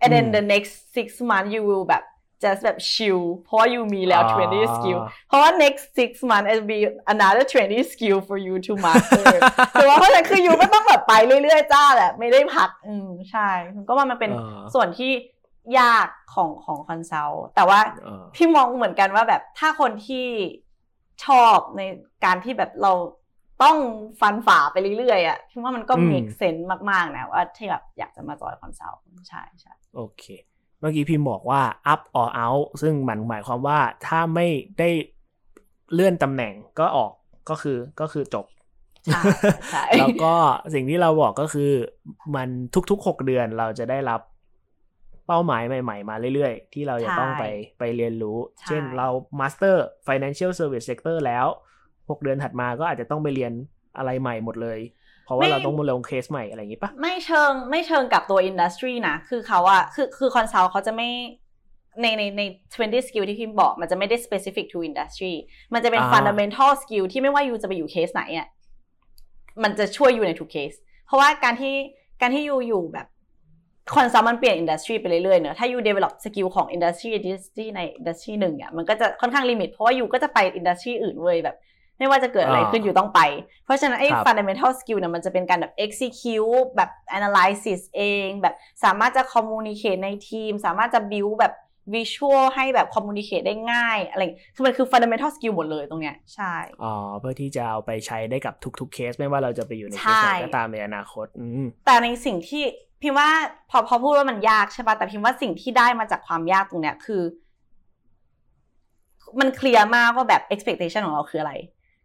and then อืม the next six months you will แบบ just แบบ chill เพราะว่ายูมีแล้วอ่า20 skill เพราะว่า next six months it will be another 20 skill for you to master แต่ว่าเพราะฉะนั้นคือยูก็ต้องแบบไปเรื่อยๆ จ้าแหละ ไม่ได้พัก อืม ใช่ก็ว่ามันเป็นอ่าส่วนที่ ยากของของคอนซัลท์แต่ว่าเออพี่มองเหมือนกันว่าแบบถ้าคนที่ชอบในการที่แบบเราต้องฟันฝ่าไปเรื่อยๆอะพี่ว่ามันก็อืม make sense มากๆนะว่าที่แบบอยากจะมาจอยคอนซัลท์ใช่ใช่โอเค เมื่อกี้พิมพ์บอกว่า up or out ซึ่งมันหมายความว่าถ้าไม่ได้เลื่อนตำแหน่งก็ออกก็คือก็คือจบใช่ใช่แล้วก็สิ่งที่เราบอกก็คือมันทุกๆ 6 เดือนเราจะได้รับ เป้าหมายใหม่ๆ มาเรื่อยๆ ที่เราจะต้องไปไปเรียนรู้ใช่เช่นเรา Master Financial Service Sector แล้ว 6 เดือนถัดมาก็อาจจะต้องไปเรียนอะไรใหม่หมดเลย เพราะว่าเราต้องมาลงเคสใหม่อะไรอย่างนี้ปะไม่เชิงไม่เชิงกับตัว industry นะ คือเขาอะคือคือ consult เขาจะไม่ในในใน 20 skill ที่พิมพ์บอก มันจะไม่ได้ specific to industry มันจะเป็นอ่า fundamental skill ที่ไม่ว่า you จะไปอยู่เคสไหนอะมันจะช่วยอยู่ในทุกเคส เพราะว่าการที่การที่ you อยู่แบบ consult มันเปลี่ยน industry ไปเรื่อยๆเนอะถ้ายู develop สกิลของอินดัสทรี industry ในอินดัสทรีหนึ่งอะมันก็จะค่อนข้าง limit เพราะว่า you ก็จะไป industry อื่นเว้ยแบบ ไม่ว่าจะเกิดอะไรอ่าขึ้น you ต้องไป เพราะฉะนั้นไอ้ครับ fundamental skill เนี่ยมันจะเป็นการแบบ execute แบบ analysis เองแบบสามารถจะ communicate ในทีม สามารถจะ build แบบ visual ให้แบบ communicate ได้ง่ายอะไรคือมันคือ fundamental skill หมดเลยตรงเนี้ยใช่อ๋อเพื่อที่จะเอาไปใช้ได้กับทุกๆเคส ไม่ว่าเราจะไปอยู่ในเคใช่สไหนก็ตามในอนาคตอืมแต่ในสิ่งที่ พิมว่าพอพอพูดว่ามันยากใช่ปะแต่พิมว่าสิ่งที่ได้มาจากความยากตรงเนี้ยคือ มัน clear มากว่าแบบ expectation ของเราคืออะไร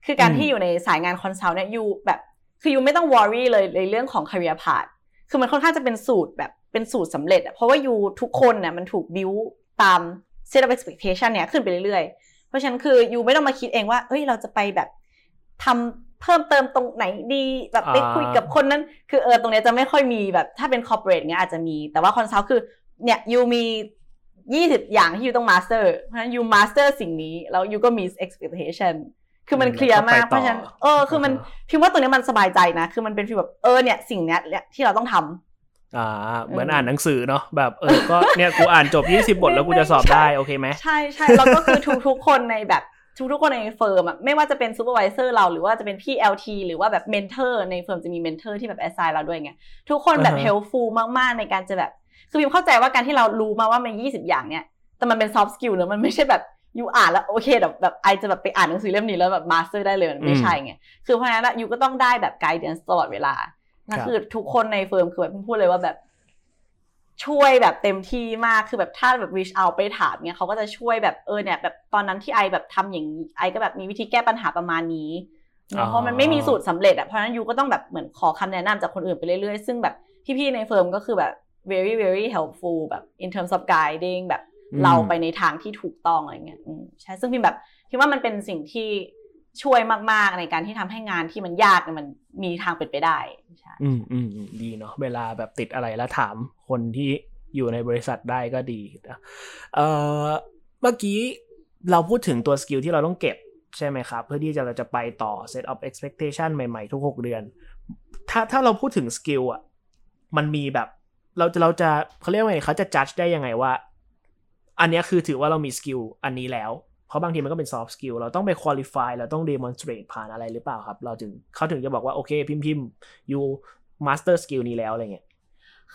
คือการที่อยู่ในสายงาน consult เนี่ย you แบบ คือ you ไม่ต้อง worry เลยในเรื่องของ career path คือมันค่อนข้างจะเป็นสูตรแบบเป็นสูตรสำเร็จอะเพราะว่า you ทุกคนเนี่ยมันถูก build ตาม set of expectation เนี่ยขึ้นไปเรื่อยๆ เพราะฉะนั้นคือ you ไม่ต้องมาคิดเองว่าเอ้ยเราจะไปแบบทำ เพิ่มเติมตรงไหนดีแบบไปอ่าคุยกับคนนั้น คือเออตรงเนี้ยจะไม่ค่อยมีแบบถ้าเป็น corporate เงี้ยอาจจะมี แต่ว่า consult คือเนี่ย you มี 20 อย่างที่ you ต้อง master เพราะฉะนั้น you master สิ่งนี้แล้ว you ก็มี expectation คือมันอืม clear แล้วก็มากไปต่อเพราะฉะนั้นเออคือมันอ่าฮะพิมพ์ว่าตัวเนี้ยมันสบายใจนะ คือมันเป็น feel แบบเออเนี่ยสิ่งเนี้ยเนี่ยที่เราต้องทำอ่าเหมือนเอออ่อ่านหนังสือเนาะแบบเออก็เนี่ยกูอ่านจบ 20 บทแล้วกูจะสอบได้โอเคไหมใช่ใช่แล้วก็คือทุกทุกๆคนในแบบ ทุกทุกๆคนใน firm อะไม่ว่าจะเป็น supervisor เราหรือว่าจะเป็นพี่ LT หรือว่าแบบ mentor ใน firm จะมี mentor ที่แบบ assign เราด้วยไงทุกคนแบบอ่าฮะ helpful มากๆในการจะแบบคือพิมเข้าใจว่าการที่เรารู้มาว่ามัน20อย่างเนี่ยแต่มันเป็น soft skill เนอะมันไม่ใช่แบบ you อ่านแล้วโอเคแบบแบบ I จะแบบไปอ่านหนังสือเล่มนี้แล้วแบบ master ได้เลยมันไม่ใช่ไงคือเพราะฉะนั้น you ก็ต้องได้แบบ guidance ตลอดเวลานั่นครับคือทุกคนใน firm คือแบบพูดเลยว่าแบบ ช่วยแบบเต็มที่มาก คือแบบถ้าแบบ reach out ไปถามเนี่ยเขาก็จะช่วยแบบเออเนี่ยแบบตอนนั้นที่ไอแบบทำอย่างนี้ไอก็แบบมีวิธีแก้ปัญหาประมาณนี้อ๋อเพราะมันไม่มีสูตรสำเร็จอะเพราะฉะนั้นยูก็ต้องแบบเหมือนขอคำแนะนำจากคนอื่นไปเรื่อยๆ ซึ่งแบบพพี่ๆในเฟิร์มก็คือแบบ very very helpful แบบ in terms of guiding แบบอืมเราไปในทางที่ถูกต้องอะไรเงี้ยอืมใช่ ซึ่งพิมแบบพิมว่ามันเป็นสิ่งที่ ช่วยมาก ๆ ในการที่ทำให้งานที่มันยากมันมีทางเป็นไปได้ใช่อืมอืมดีเนาะเวลาแบบติดอะไรแล้วถามคนที่อยู่ในบริษัทได้ก็ดีนะเอ่อเมื่อกี้เราพูดถึงตัว skill ที่เราต้องเก็บใช่ไหมครับ เพื่อที่จะเราจะไปต่อ set of expectation ใหม่ๆ ทุก 6 เดือน ถ้าถ้าเราพูดถึง skill อะมันมีแบบเราจะเราจะเขาเรียกว่าไงเขาจะ judge ได้ยังไงว่า อันนี้คือถือว่าเรามี skill อันนี้แล้ว เพราะบางทีมันก็เป็น soft skill เราต้องไป qualify เราต้อง demonstrate ผ่านอะไรหรือเปล่าครับ เราถึงเขาถึงจะบอกว่า โอเคพิมพ์พิมพ์ you master skill นี้แล้วอะไรเงี้ย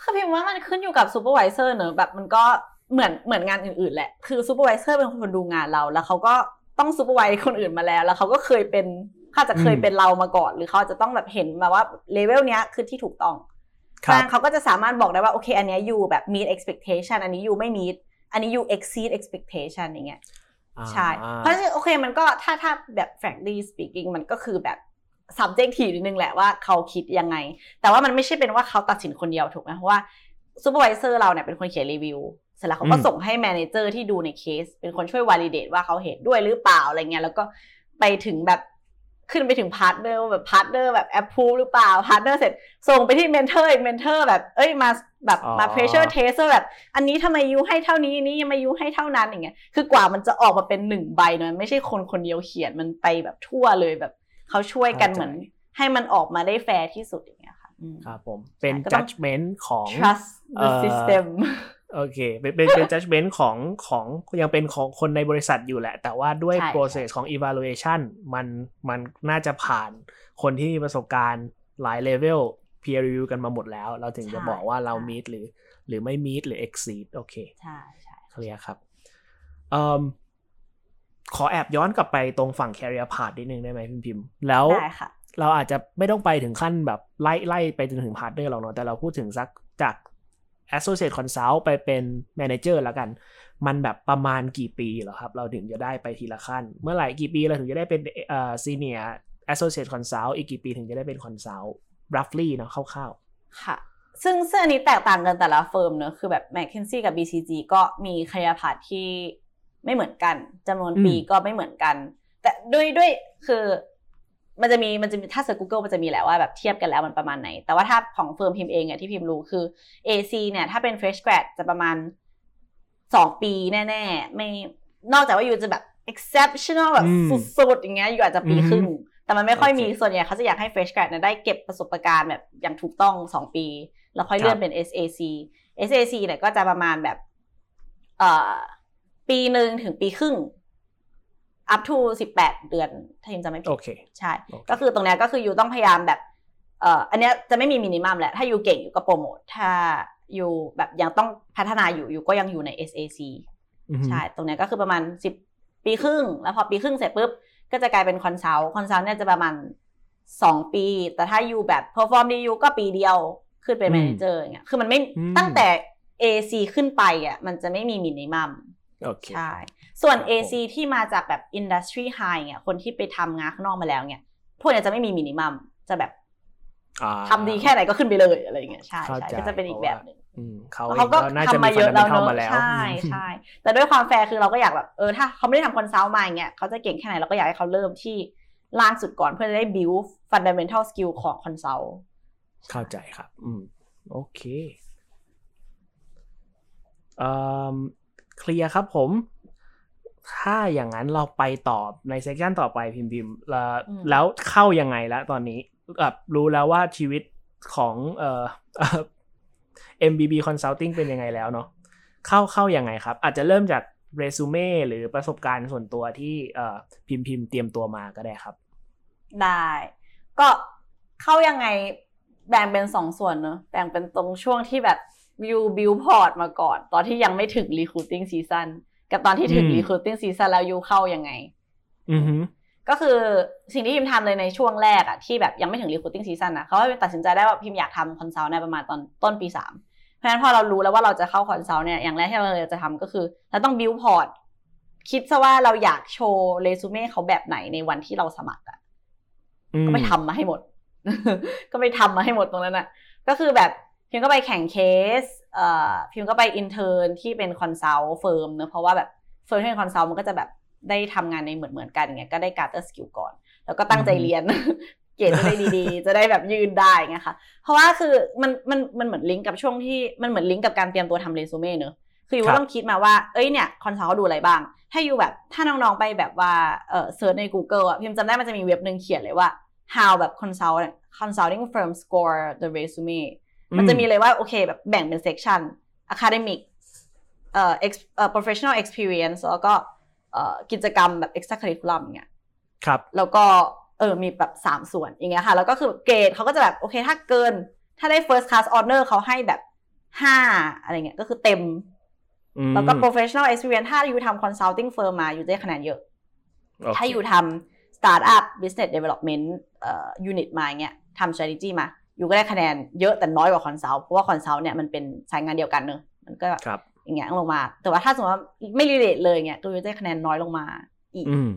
คือพิมว่ามันขึ้นอยู่กับ supervisor เนอะแบบมันก็เหมือนเหมือนงานอื่นๆแหละ คือ supervisor เป็นคนดูงานเรา แล้วเขาก็ต้อง supervise คนอื่นมาแล้ว แล้วเขาก็เคยเป็นเขาอาจจะเคยอืมเป็นเรามาก่อน หรือเขาอาจจะต้องแบบเห็นมาว่าเลเวลเนี้ยคือที่ถูกต้องครับดังนั้นเขาก็จะสามารถบอกได้ว่าโอเค อันเนี้ยอยู่แบบ meet expectation อันนี้อยู่ไม่ meet อันนี้อยู่ exceed expectation อย่างเงี้ย ใช่อ่าเพราะฉะนั้นโอเคมันก็ถ้าถ้าแบบ frankly speaking มันก็คือแบบ subjective นิดนึงแหละว่าเขาคิดยังไง แต่ว่ามันไม่ใช่เป็นว่าเขาตัดสินคนเดียวถูกไหมเพราะว่า supervisor เราเนี่ยเป็นคนเขียนรีวิวเสร็จแล้วเขาก็อืมส่งให้ manager ที่ดูในเคส เป็นคนช่วย validate ว่าเขาเห็นด้วยหรือเปล่าอะไรเงี้ยแล้วก็ไปถึงแบบ ขึ้นไปถึง partner แบบ partner แบบ approve หรือเปล่า partner เสร็จส่งไปที่ mentor อีก mentor แบบเอ้ยมาแบบมาอ๋อ pressure test ว่าแบบ อันนี้ทำไม you ให้เท่านี้อันนี้ทำไม you ให้เท่านั้นอย่างเงี้ยคือกว่ามันจะออกมาเป็นหนึ่งใบเนอะไม่ใช่คนคนเดียวเขียนมันไปแบบทั่วเลยแบบเขาช่วยกันเหมือน ให้มันออกมาได้แฟร์ที่สุดอย่างเงี้ยค่ะอืมครับผมเป็นใช่ก็ต้อง judgment ของ trust เอ่ the อ system โอเค เป็นเป็นเป็น judgment ของของยังเป็นของคนในบริษัทอยู่แหละ แต่ว่าด้วย ใช่ process ของ evaluation มันมันน่าจะผ่านคนที่มีประสบการณ์หลาย level peer review กันมาหมดแล้ว เราถึงจะบอกว่าเรา meet หรือ หรือไม่ meet หรือ exceed โอเค ใช่ใช่ เคลียร์ครับเอ่มขอแอบย้อนกลับไปตรงฝั่ง career path นิดนึงได้ไหมพิมพิมพ์ แล้ว ได้ค่ะ เราอาจจะไม่ต้องไปถึงขั้นแบบไล่ไล่ไปจนถึง partner หรอกเนาะแต่เราพูดถึงสักจาก associate consult ไปเป็น manager แล้วกัน มันแบบประมาณกี่ปีเหรอครับ เราถึงจะได้ไปทีละขั้น เมื่อไหร่กี่ปีเราถึงจะได้เป็นเอ่อ senior associate consult อีกกี่ปีถึงจะได้เป็น consult roughly เนาะคร่าวค่ะ ซึ่งซึ่งอันนี้แตกต่างกันแต่ละ firm เนอะคือแบบ McKinsey กับ BCG ก็มี career path ที่ไม่เหมือนกันจำนวนปีก็ไม่เหมือนกัน แต่ด้วยด้วยคือ มันจะมีมันจะมีถ้าเสิร์ช Google มันจะมีแหละว่าแบบเทียบกันแล้วมันประมาณไหน แต่ว่าถ้าของเฟิร์มพิมพ์เองเนี่ยที่พิมพ์รู้คือ AC เนี่ยถ้าเป็น fresh grad จะประมาณสองปีแน่ ๆ ไม่นอกจากว่าอยู่จะแบบ exceptional แบบอืมสุดๆอย่างเงี้ยอยู่อาจจะปีอือฮึครึ่งแต่มันไม่ค่อยมีโอเคส่วนใหญ่เขาจะอยากให้ fresh grad เนี่ยได้เก็บประสบการณ์แบบอย่างถูกต้องสองปี แล้วค่อยเลื่อนเป็น SAC SAC เนี่ยก็จะประมาณแบบเอ่อปีหนึ่งถึงปีครึ่ง up to สิบแปดเดือนถ้ายิมจะไม่ๆผิโอดเคใช่โอเคก็คือตรงเนี้ยก็คือ you ต้องพยายามแบบเอ่ออันเนี้ยจะไม่มี minimum แหละ ถ้า you เก่ง you ก็โปรโมท ถ้า you แบบยังต้องพัฒนาอยู่ you ก็ยังอยู่ใน SAC อือฮึใช่ ตรงเนี้ยก็คือประมาณสิบปีครึ่ง แล้วพอปีครึ่งเสร็จปุ๊บ ก็จะกลายเป็น consult consult เนี่ยจะประมาณสองปี แต่ถ้า you แบบ perform ดี you ก็ปีเดียวขึ้นเป็นอืม manager อย่างเงี้ยคือมันไม่อืมตั้งแต่ AC ขึ้นไปอะมันจะไม่มี minimum โอเค ใช่ ส่วนครับผม AC ที่มาจากแบบ industry hire เนี่ยคนที่ไปทำงานข้างนอกมาแล้วเนี่ย พวกเนี้ยจะไม่มี minimum จะแบบอ่าทำดีแค่ไหนก็ขึ้นไปเลยอะไรอย่างเงี้ยใช่เข้าใช่ใจก็จะเป็นอีกแบบหนึ่งอืมเขาแล้วเอเขางก็ก็น่าจะทำมีมาเยอะแล้วฟันเนมาอะแล้วใช่ใช่แต่ด้วยความแฟร์คือเราก็อยากแบบเออถ้าเขาไม่ได้ทำ consult มาอย่างเงี้ยเขาจะเก่งแค่ไหนเราก็อยากให้เขาเริ่มที่ล่างสุดก่อนเพื่อจะได้ build fundamental skill ของคอนซัลท์เข้าใจครับ อืมโอเค เอ่อเคลียร์ครับผม ถ้าอย่างนั้นเราไปต่อในเซสชันต่อไปพิมพ์พิมพ์แล้วอืมแล้วเข้ายังไงแล้วตอนนี้แบบรู้แล้วว่าชีวิตของเอ่อ MBB Consulting เป็นยังไงแล้วเนาะเข้าเข้ายังไงครับ อาจจะเริ่มจากเรซูเม่หรือประสบการณ์ส่วนตัวที่เอ่อพิมพ์พิมพ์เตรียมตัวมาก็ได้ครับ ได้ ก็เข้ายังไงแบ่งเป็นสองส่วนเนอะแบ่งเป็นตรงช่วงที่แบบ วิวบิวพอร์ตมาก่อน ตอนที่ยังไม่ถึง recruiting season กับตอนที่ถึงอืม recruiting season แล้ว you เข้ายังไง อือฮึก็คือสิ่งที่พิมทำเลยในช่วงแรกอะที่แบบยังไม่ถึง recruiting season นะเขาให้ตัดสินใจได้ว่าพิมอยากทำ consult ในประมาณตอนต้นปีสามเพราะฉะนั้นพอเรารู้แล้วว่าเราจะเข้า consult เนี่ยอย่างแรกที่เราจะทำก็คือเราต้อง build port คิดซะว่าเราอยากโชว์เรซูเม่เขาแบบไหนในวันที่เราสมัครอะอืมก็ไปทำมาให้หมด ก็ไปทำมาให้หมดตรงนั้นน่ะก็คือแบบ พิมก็ไปแข่งเคสเอ่อพิมก็ไป intern ที่เป็น consult firm เนอะเพราะว่าแบบ firm ที่เป็น consult มันก็จะแบบได้ทำงานในเหมือนเหมือนๆกันเงี้ยก็ได้ gather skill ก่อน แล้วก็ตั้งใจเรียนเกรดจะได้ดีๆ จะได้แบบยื่นได้ไงค่ะ เพราะว่าคือมันมันมันเหมือนลิงก์กับช่วงที่มันเหมือนลิงก์กับการเตรียมตัวทำเรซูเม่เนอะคือ you ครับต้องคิดมาว่า เอ้ยเนี่ย consult ดูอะไรบ้าง ถ้า you แบบถ้าน้องๆไปแบบว่าเออ search ใน Google อะพิมจำได้มันจะมีเว็บหนึ่งเขียนเลยว่า how แบบ consult consulting firm score the resume มันจะมีเลยว่าโอเคแบบแบ่งเป็น section academic เอ่อ ex- เอ่อ professional experience แล้วก็เอ่อกิจกรรมแบบ extracurriculum อย่างเงี้ยครับ แล้วก็เออมีแบบสามส่วนอย่างเงี้ยค่ะ แล้วก็คือเกรดเขาก็จะแบบโอเค ถ้าเกิน ถ้าได้ first class honor เขาให้แบบห้าอะไรเงี้ยก็คือเต็มอืมแล้วก็ professional experience ถ้าอยู่ทำ consulting firm มาอยู่ได้คะแนนเยอะโอเคถ้าอยู่ทำ startup business development เอ่อ unit มาอย่างเงี้ยทำ strategy มา อยู่ก็ได้คะแนนเยอะแต่น้อยกว่า consult เพราะว่า consult เนี่ยมันเป็นสายงานเดียวกันเนอะมันก็ครับอย่างเงี้ยลงมา แต่ว่าถ้าสมมติว่าไม่ relate เลยเงี้ยก็จะได้คะแนนน้อยลงมาอีกอืม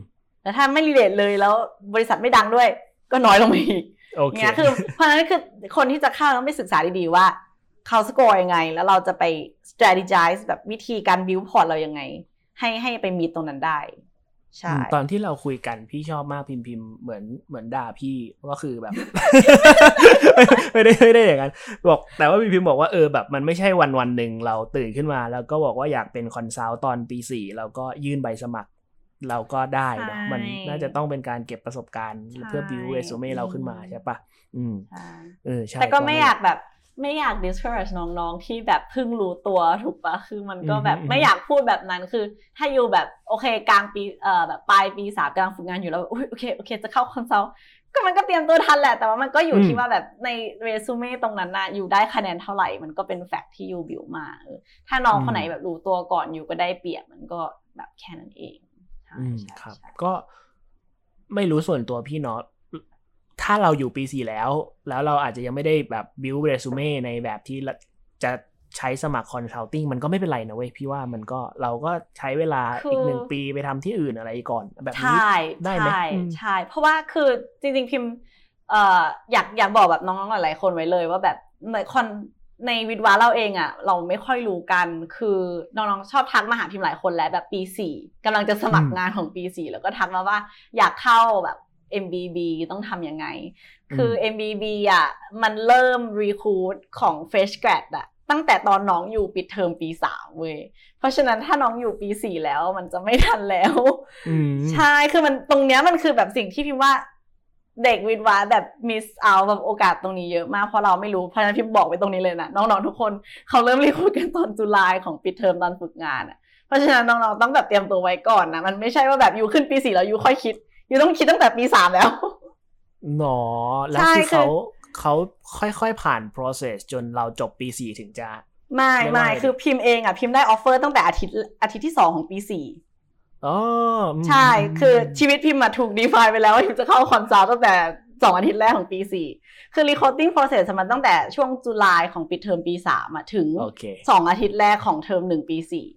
แล้วถ้าไม่ relate เลยแล้วบริษัทไม่ดังด้วย ก็น้อยลงมาอีกโอเคเงี้ยคือเพราะฉะนั้นคือคนที่จะเข้าต้องไปศึกษาดีๆว่าเขาสกอร์ยังไง แล้วเราจะไป strategize แบบวิธีการ build port เรายังไง ให้ให้ไปมีตรงนั้นได้ ใช่อืมตอนที่เราคุยกันพี่ชอบมากพิมพ์พิมพ์เหมือนเหมือนด่าพี่ก็คือแบบ ไม่ได้ไม่ได้อย่างนั้นบอกแต่ว่าพิมพ์พิมพ์บอกว่าเออแบบมันไม่ใช่วันวันหนึ่งเราตื่นขึ้นมา แล้วก็บอกว่าอยากเป็น consult ตอนปีสี่เราก็ยื่นใบสมัคร เราก็ได้เนอะใช่มันน่าจะต้องเป็นการเก็บประสบการณ์ใช่เพื่อ build resume เราขึ้นมาใช่ปะอืมใช่เออใช่แต่ก็ไม่นั่นอแหละยากแบบ ไม่อยาก discourage น้องๆ ที่แบบเพิ่งรู้ตัวถูกปะคือมันก็แบบอือฮึไม่อยากพูดแบบนั้นคือ ถ้า you แบบโอเคกลางปีเอ่อแบบปลายปีสามกำลังฝึกงานอยู่แล้วอุ๊ยโอเคโอเคจะเข้า consult ก็มันก็เตรียมตัวทันแหละ แต่ว่ามันก็อยู่ที่ว่าแบบในเรซูเม่ตรงนั้นนะ you ได้คะแนนเท่าไหร่ มันก็เป็น fact ที่ you build มาเออถ้าน้องคนไหนแบบรู้ตัวก่อนอยู่ก็ได้เปรียบมันก็แบบแค่นั้นเองใช่อืมใช่ครับใช่ก็ไม่รู้ส่วนตัวพี่เนาะ ถ้าเราอยู่ปีสี่แล้ว แล้วเราอาจจะยังไม่ได้แบบ build resume ในแบบที่ละจะใช้สมัคร consulting มันก็ไม่เป็นไรนะเว้ยพี่ว่ามันก็เราก็ใช้เวลาอีกหนึ่งปีไปทำที่อื่นอะไรก่อนแบบนี้ใช่ได้ไหมใช่อืมใช่เพราะว่าคือจริงๆพิมพ์เอ่ออยากอยากบอกแบบน้องๆหลายๆคนไว้เลยว่าแบบในคอนในวิดวาเราเองอะเราไม่ค่อยรู้กันคือน้องๆชอบทักมาหาพิมพ์หลายคนแล้วแบบปีสี่กำลังจะสมัครงานของปีสี่แล้วก็ทักมาว่าอยากเข้าแบบ MBB ต้องทำยังไง คือ MBB อะมันเริ่ม recruit ของ fresh grad อะตั้งแต่ตอนน้องอยู่ปิดเทอมปีสามเว้ย เพราะฉะนั้นถ้าน้องอยู่ปีสี่แล้วมันจะไม่ทันแล้วอืมใช่ คือมันตรงเนี้ยมันคือแบบสิ่งที่พิมพ์ว่าเด็กวิศวะแบบ miss เอาแบบโอกาสตรงนี้เยอะมากเพราะเราไม่รู้ เพราะฉะนั้นพิมพ์บอกไว้ตรงนี้เลยนะน้องๆทุกคนเขาเริ่ม recruit กันตอน July ของปิดเทอมตอนฝึกงานอะเพราะฉะนั้นน้องๆต้องแบบเตรียมตัวไว้ก่อนนะมันไม่ใช่ว่าแบบ you ขึ้นปีสี่แล้ว you ค่อยคิด you ต้องคิดตั้งแต่ปีสามแล้วหนอแล้วใช่คือคือเขาเขาค่อยๆผ่าน process จนเราจบปีสี่ถึงจะ ไม่ไม่ไม่ว่าคือพิมพ์เองอะพิมพ์ได้ offer ตั้งแต่อาทิตย์อาทิตย์ที่สองของปีสี่อ๋ออืมใช่คือชีวิตพิมพ์มาถูกดีไฟไปแล้วว่าพิมพ์จะเข้าคอนซัลท์ตั้งแต่สองอาทิตย์แรกของปีสี่คือ recording process มันตั้งแต่ช่วงจุลายของปิดเทอมปีสามอะถึงโอเคสองอาทิตย์แรกของเทอมหนึ่งปีสี่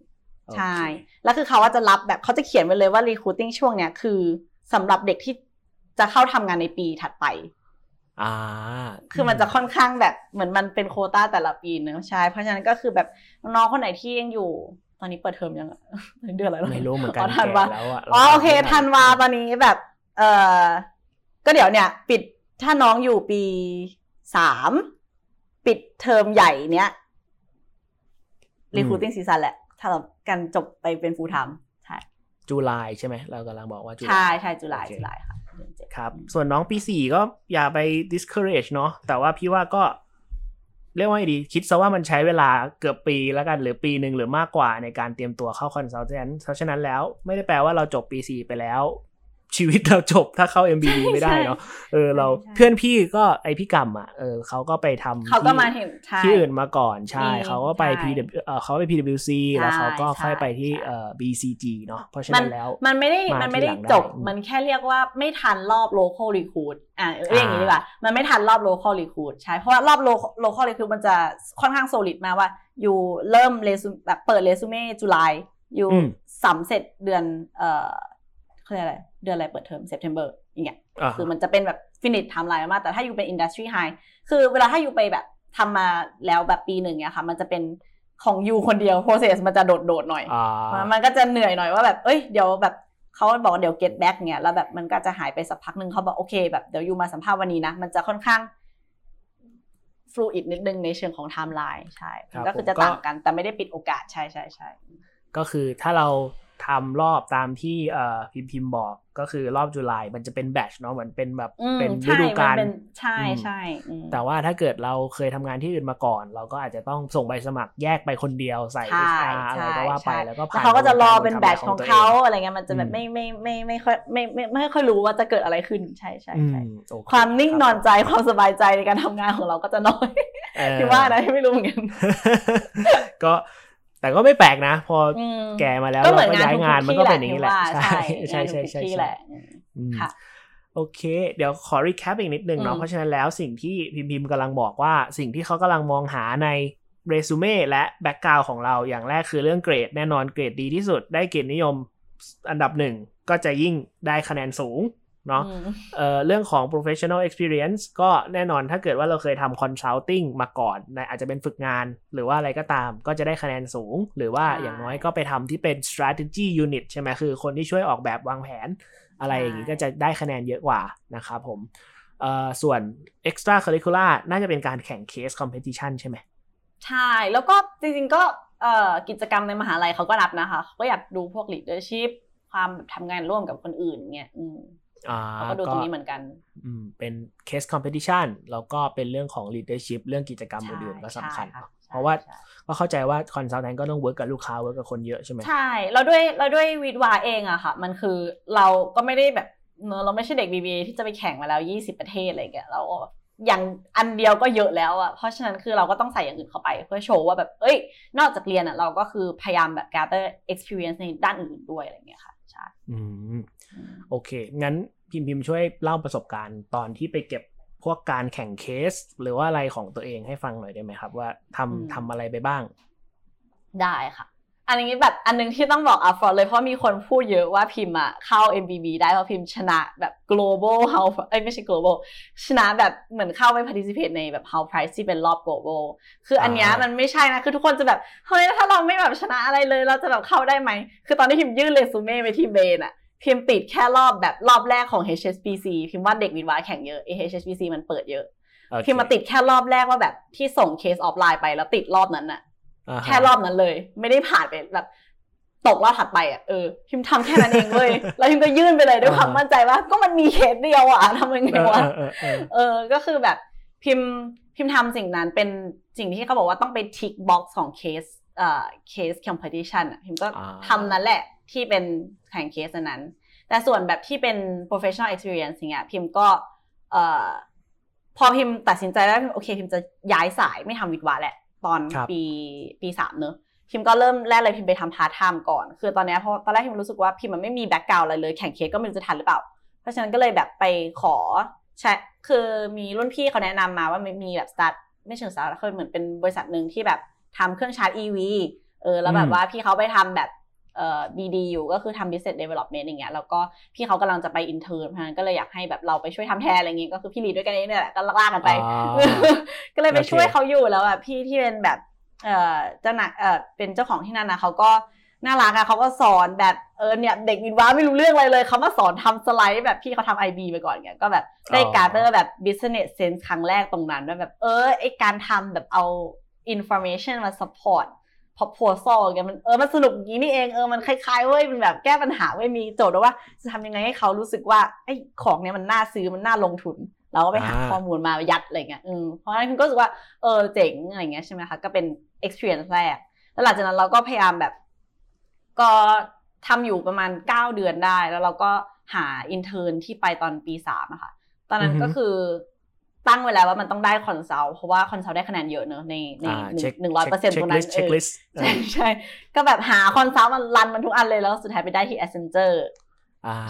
โอเคใช่ แล้วคือเขาว่าจะรับแบบเขาจะเขียนไว้เลยว่า recruiting ช่วงเนี้ยคือ สำหรับเด็กที่จะเข้าทำงานในปีถัดไปอ่าคือมันจะค่อนข้างแบบเหมือนมันเป็นโควต้าแต่ละปีเนอะใช่ เพราะฉะนั้นก็คือแบบน้องๆคนไหนที่ยังอยู่ตอนนี้เปิดเทอมยังอะเดือนอะไรแล้วไม่รู้เหมือนกันทันวาแก่แล้วอะอ๋อโอเคเราทันวาตอนนี้แบบ เออก็เดี๋ยวเนี่ย ปิดถ้าน้องอยู่ปีสามปิดเทอมใหญ่เนี้ย recruiting season แหละ ถ้าเรากันจบไปเป็น full time ใช่ จุลายใช่ไหมเรากำลังบอกว่าจุลายใช่ใช่จุลายโอเคจุลายค่ะเดือนเจ็ดครับ ส่วนน้องปีสี่ก็อย่าไป discourage เนาะแต่ว่าพี่ว่าก็เรียกว่าไงดี คิดซะว่ามันใช้เวลาเกือบปีแล้วกันหรือปีหนึ่งหรือมากกว่าในการเตรียมตัวเข้าคอนซัลแทนเพราะฉะนั้นแล้วไม่ได้แปลว่าเราจบปีสี่ไปแล้ว ชีวิตเราจบถ้าเข้า MBB ไม่ได้เนาะเออเราใช่เพื่อนพี่ก็ไอพี่กรรมอะเออเขาก็ไปทำเขาก็ที่มาถึงใช่ที่อื่นมาก่อนใช่อืมเขาก็ไปใช่ PW เอ่อเขาไป PWC แล้วเขาก็ใช่ค่อยไปที่ใช่เอ่อ BCG เนาะเพราะฉะมันั้นแล้ว มันไม่ได้มามันไม่ได้ทีหลังได้จบอืมมันแค่เรียกว่าไม่ทันรอบ local recruit อ่าเรียกอย่างนี้ดีกว่ามันไม่ทันรอบ local recruit ใช่เพราะว่ารอบ local local recruit มันจะค่อนข้าง solid มากว่า อยู่เริ่มเรซูแบบเปิดเรซูเม่จุลายอยู่อืมสำเสร็จเดือนเอ่อเขาเรียกอะไร เดือนอะไรเปิดเทอม September อย่างเงี้ยอ่าคือมันจะเป็นแบบ finish timeline มาก แต่ถ้าอยู่เป็น industry high คือเวลาถ้าอยู่ไปแบบทำมาแล้วแบบปีหนึ่งเนี่ยค่ะ มันจะเป็นของยูคนเดียว process มันจะโดดๆหน่อยอ่ามันก็จะเหนื่อยหน่อยว่าแบบเอ้ยเดี๋ยวแบบเขาบอกว่าเดี๋ยว get back เนี่ยแล้วแบบมันก็จะหายไปสักพักหนึ่งเขาบอกโอเคแบบเดี๋ยวยูมาสัมภาษณ์วันนี้นะ มันจะค่อนข้าง fluid นิดนึงในเชิงของ timeline ใช่ครับก็คือจะผมก็ต่างกันแต่ไม่ได้ปิดโอกาสใช่ใช่ใช่ก็คือถ้าเรา ทำรอบตามที่เอ่อพิมพ์พิมพ์บอกก็คือรอบจุลายมันจะเป็นแบชเนาะเหมือนเป็นแบบอืมเป็นฤใช่ดูกาลมันเป็นใช่อืมใช่อืมแต่ว่าถ้าเกิดเราเคยทำงานที่อื่นมาก่อน เราก็อาจจะต้องส่งใบสมัครแยกไปคนเดียวใส่ใช่ HR อะไรก็ว่าไปใช่แล้วก็แล้วผ่านเขาก็จะรอเป็นกาแบทำตงานของตัวเขางอะไรเงี้ยมันจะแบอืบมไม่ไม่ไม่ไม่ค่อยไม่ไม่ไม่ค่อยรู้ว่าจะเกิดอะไรขึ้นใช่ใช่อืใช่มโอเคความนิ่งรับนอนใจความสบายใจในการทำงานของเราก็จะน้อยเออที่ว่านะไม่รู้เหมือนกันก็ แต่ก็ไม่แปลกนะ พออมแก่มาแล้วก็เราเหมือนก็งานย้ายทุกงานมันก็เป็นอย่างนี้แหละที่ว่าใช่ใช่ใช่งานใช่ทุกใช่ที่ใช่แหละอืมค่ะโอเค เดี๋ยวขอ recap อีกนิดนึงเนาะอืมเพราะฉะนั้นแล้วสิ่งที่พิมพิมกำลังบอกว่าสิ่งที่เขากำลังมองหาในเรซูเม่และ background ของเราอย่างแรกคือเรื่องเกรดแน่นอนเกรดดีที่สุดได้เกรดนิยมอันดับหนึ่งก็จะยิ่งได้คะแนนสูง เนาะอืมเอ่อเรื่องของ professional experience ก็แน่นอนถ้าเกิดว่าเราเคยทำ consulting มาก่อนในอาจจะเป็นฝึกงานหรือว่าอะไรก็ตาม ก็จะได้คะแนนสูง หรือว่าใช่อย่างน้อยก็ไปทำที่เป็น strategy unit ใช่ไหมคือคนที่ช่วยออกแบบวางแผน อะไรอย่างนี้ใช่ก็จะได้คะแนนเยอะกว่านะครับผมเอ่อส่วน extra curricular น่าจะเป็นการแข่ง case competition ใช่ไหมใช่ แล้วก็จริงๆก็เอ่อกิจกรรมในมหาลัยเขาก็รับนะคะเขาก็อยากดูพวก leadership ความแบบทำงานร่วมกับคนอื่นเนี่ยอืมอ่า เขาก็ดูตรงนี้เหมือนกันอืมเป็น case competition แล้วก็เป็นเรื่องของ leadership เรื่องกิจกรรมใช่อื่นๆก็สำคัญใช่ค่ะเพราะว่าใช่ก็เข้าใจว่า consultant ก็ต้อง work กับลูกค้า work กับคนเยอะใช่ไหมใช่แล้วด้วยแล้วด้วยวิทวาเองอะค่ะ มันคือเราก็ไม่ได้แบบเนอะเราไม่ใช่เด็ก BBA ที่จะไปแข่งมาแล้ว 20 ประเทศอะไรอย่างเงี้ยเราก็อย่างอันเดียวก็เยอะแล้วอะเพราะฉะนั้นคือเราก็ต้องใส่อย่างอื่นเข้าไป เพื่อโชว์ว่าแบบเอ้ย นอกจากเรียนอะเราก็คือพยายามแบบ gather experience ในด้านอื่นๆด้วยอะไรอย่างเงี้ยค่ะใช่อืม โอเค งั้นพิมพ์พิมพ์ช่วยเล่าประสบการณ์ตอนที่ไปเก็บพวกการแข่งเคส หรือว่าอะไรของตัวเองให้ฟังหน่อยได้ไหมครับ ว่าทำอืมทำอะไรไปบ้าง ได้ค่ะ อันนี้แบบอันนึงที่ต้องบอกอัพฟอร์เลยเพราะมีคนพูดเยอะว่าพิมพ์อะเข้า MBB ได้เพราะพิมพ์ชนะแบบ global house เอ้ยไม่ใช่ global ชนะแบบเหมือนเข้าไป participate ในแบบ house prize ที่เป็นรอบ global คืออันเนี้ยอ่ามัมันไม่ใช่นะ คือทุกคนจะแบบเฮ้ยถ้าเราไม่แบบชนะอะไรเลย เราจะแบบเข้าได้ไหม คือตอนที่พิมพ์ยื่นเรซูเม่ไปที่เบนอะ พิมพ์ติดแค่รอบแบบรอบแรกของ HSBC พิมพ์ว่าเด็กวิทย์วาแข่งเยอะ HSBC มันเปิดเยอะโอเคพิมพ์มาติดแค่รอบแรกว่าแบบที่ส่งเคสออฟไลน์ไปแล้วติดรอบนั้นอะาฮะแค่รอบนั้นเลย ไม่ได้ผ่านไปแบบตกรอบถัดไปอะเออพิมพ์ทำแค่นั้นเองเลยแล้วพิมพ์ก็ยื่นไปเลยด้วยความมั่นใจว่า ก็มันมีเคสเดียวอะทำยังไงเออวะเออเออเออเออก็คือแบบพิมพ์พิมพ์ทำสิ่งนั้นเป็นสิ่งที่เขาบอกว่าต้องไปทิกบ็อกซ์ของเคสเอ่อเคสคอมเพ t i ชันอะพิมพ์ก็อ่าทำนั้นแหละ ที่เป็นแข่งเคสอันนั้น แต่ส่วนแบบที่เป็น professional experience อย่างเงี้ยพิมพ์ก็เอ่อพอพิมพ์ตัดสินใจแล้วโอเค พิมพ์จะย้ายสายไม่ทำวิทย์วะแหละ ตอนครับปีปีสามเนอะพิมพ์ก็เริ่มแรกเลยพิมพ์ไปทำพาร์ทไทม์ก่อน คือตอนเนี้ยเพราะตอนแรกพิมรู้สึกว่าพิมพ์มันไม่มี background อะไรเลยแข่งเคสก็ไม่รู้จะทันหรือเปล่า เพราะฉะนั้นก็เลยแบบไปขอแชทคือมีรุ่นพี่เขาแนะนำมาว่ามีแบบสตาร์ทไม่เชิงสตาร์ทคือเหมือนเป็นบริษัทหนึ่งที่แบบทำเครื่องชาร์จ EV เออแล้วแบอืบมว่าพี่เขาไปทำแบบ เอ่อ BD อยู่ก็คือทำ business development อย่างเงี้ยแล้วก็พี่เขากำลังจะไป intern เพราะฉะนั้นก็เลยอยากให้แบบเราไปช่วยทำแทนอะไรเงี้ยก็คือพี่ลีดด้วยกันเองเนี่ยแหละก็ลากๆกันไปอ่าก็เลยไปโอเคช่วยเขาอยู่แล้วอะพี่ที่เป็นแบบเอ่อเจ้าหน้าเอ่อเป็นเจ้าของที่นั่นนะเขาก็น่ารักอะเขาก็สอนแบบเออเนี่ยเด็กวินว้าไม่รู้เรื่องอะไรเลยเขามาสอนทำสไลด์แบบพี่เขาทำ IB ไปก่อนเงี้ยก็แบบได้อ๋อการ์เตอร์แบบ business sense ครั้งแรกตรงนั้นว่าแบบเออไอการทำแบบเอา information มา support proposal เงี้ยมันเออมันสนุกอย่างนี้นี่เองเออมันคล้ายๆเว้ยมันแบบแก้ปัญหาเว้ยมีโจทย์ว่า จะทำยังไงให้เขารู้สึกว่าไอ้ของเนี้ยมันน่าซื้อมันน่าลงทุน เราก็ไปหาอ่าข้อมูลมายัดอะไรเงี้ยอืมเพราะฉะนั้นคุณก็รู้สึกว่าเออเจ๋งอะไรเงี้ยใช่ไหมคะก็เป็น experience แรกแล้วหลังจากนั้นเราก็พยายามแบบ ก็ทำอยู่ประมาณเก้าเดือนได้ แล้วเราก็หา intern ที่ไปตอนปีสามอะค่ะ ตอนนั้นอือฮึก็คือ ตั้งไว้แล้วว่ามันต้องได้ consult เพราะว่า consult ได้คะแนนเยอะเนอะในในอ่าหนึ่เช็คงหนึ่งร้อยเปอร์เซ็นต์ตรงนั้น checklist เออใช่ใช่ก็แบบหา consult มัน run มันทุกอันเลยแล้วสุดท้ายไปได้ที่ Accenture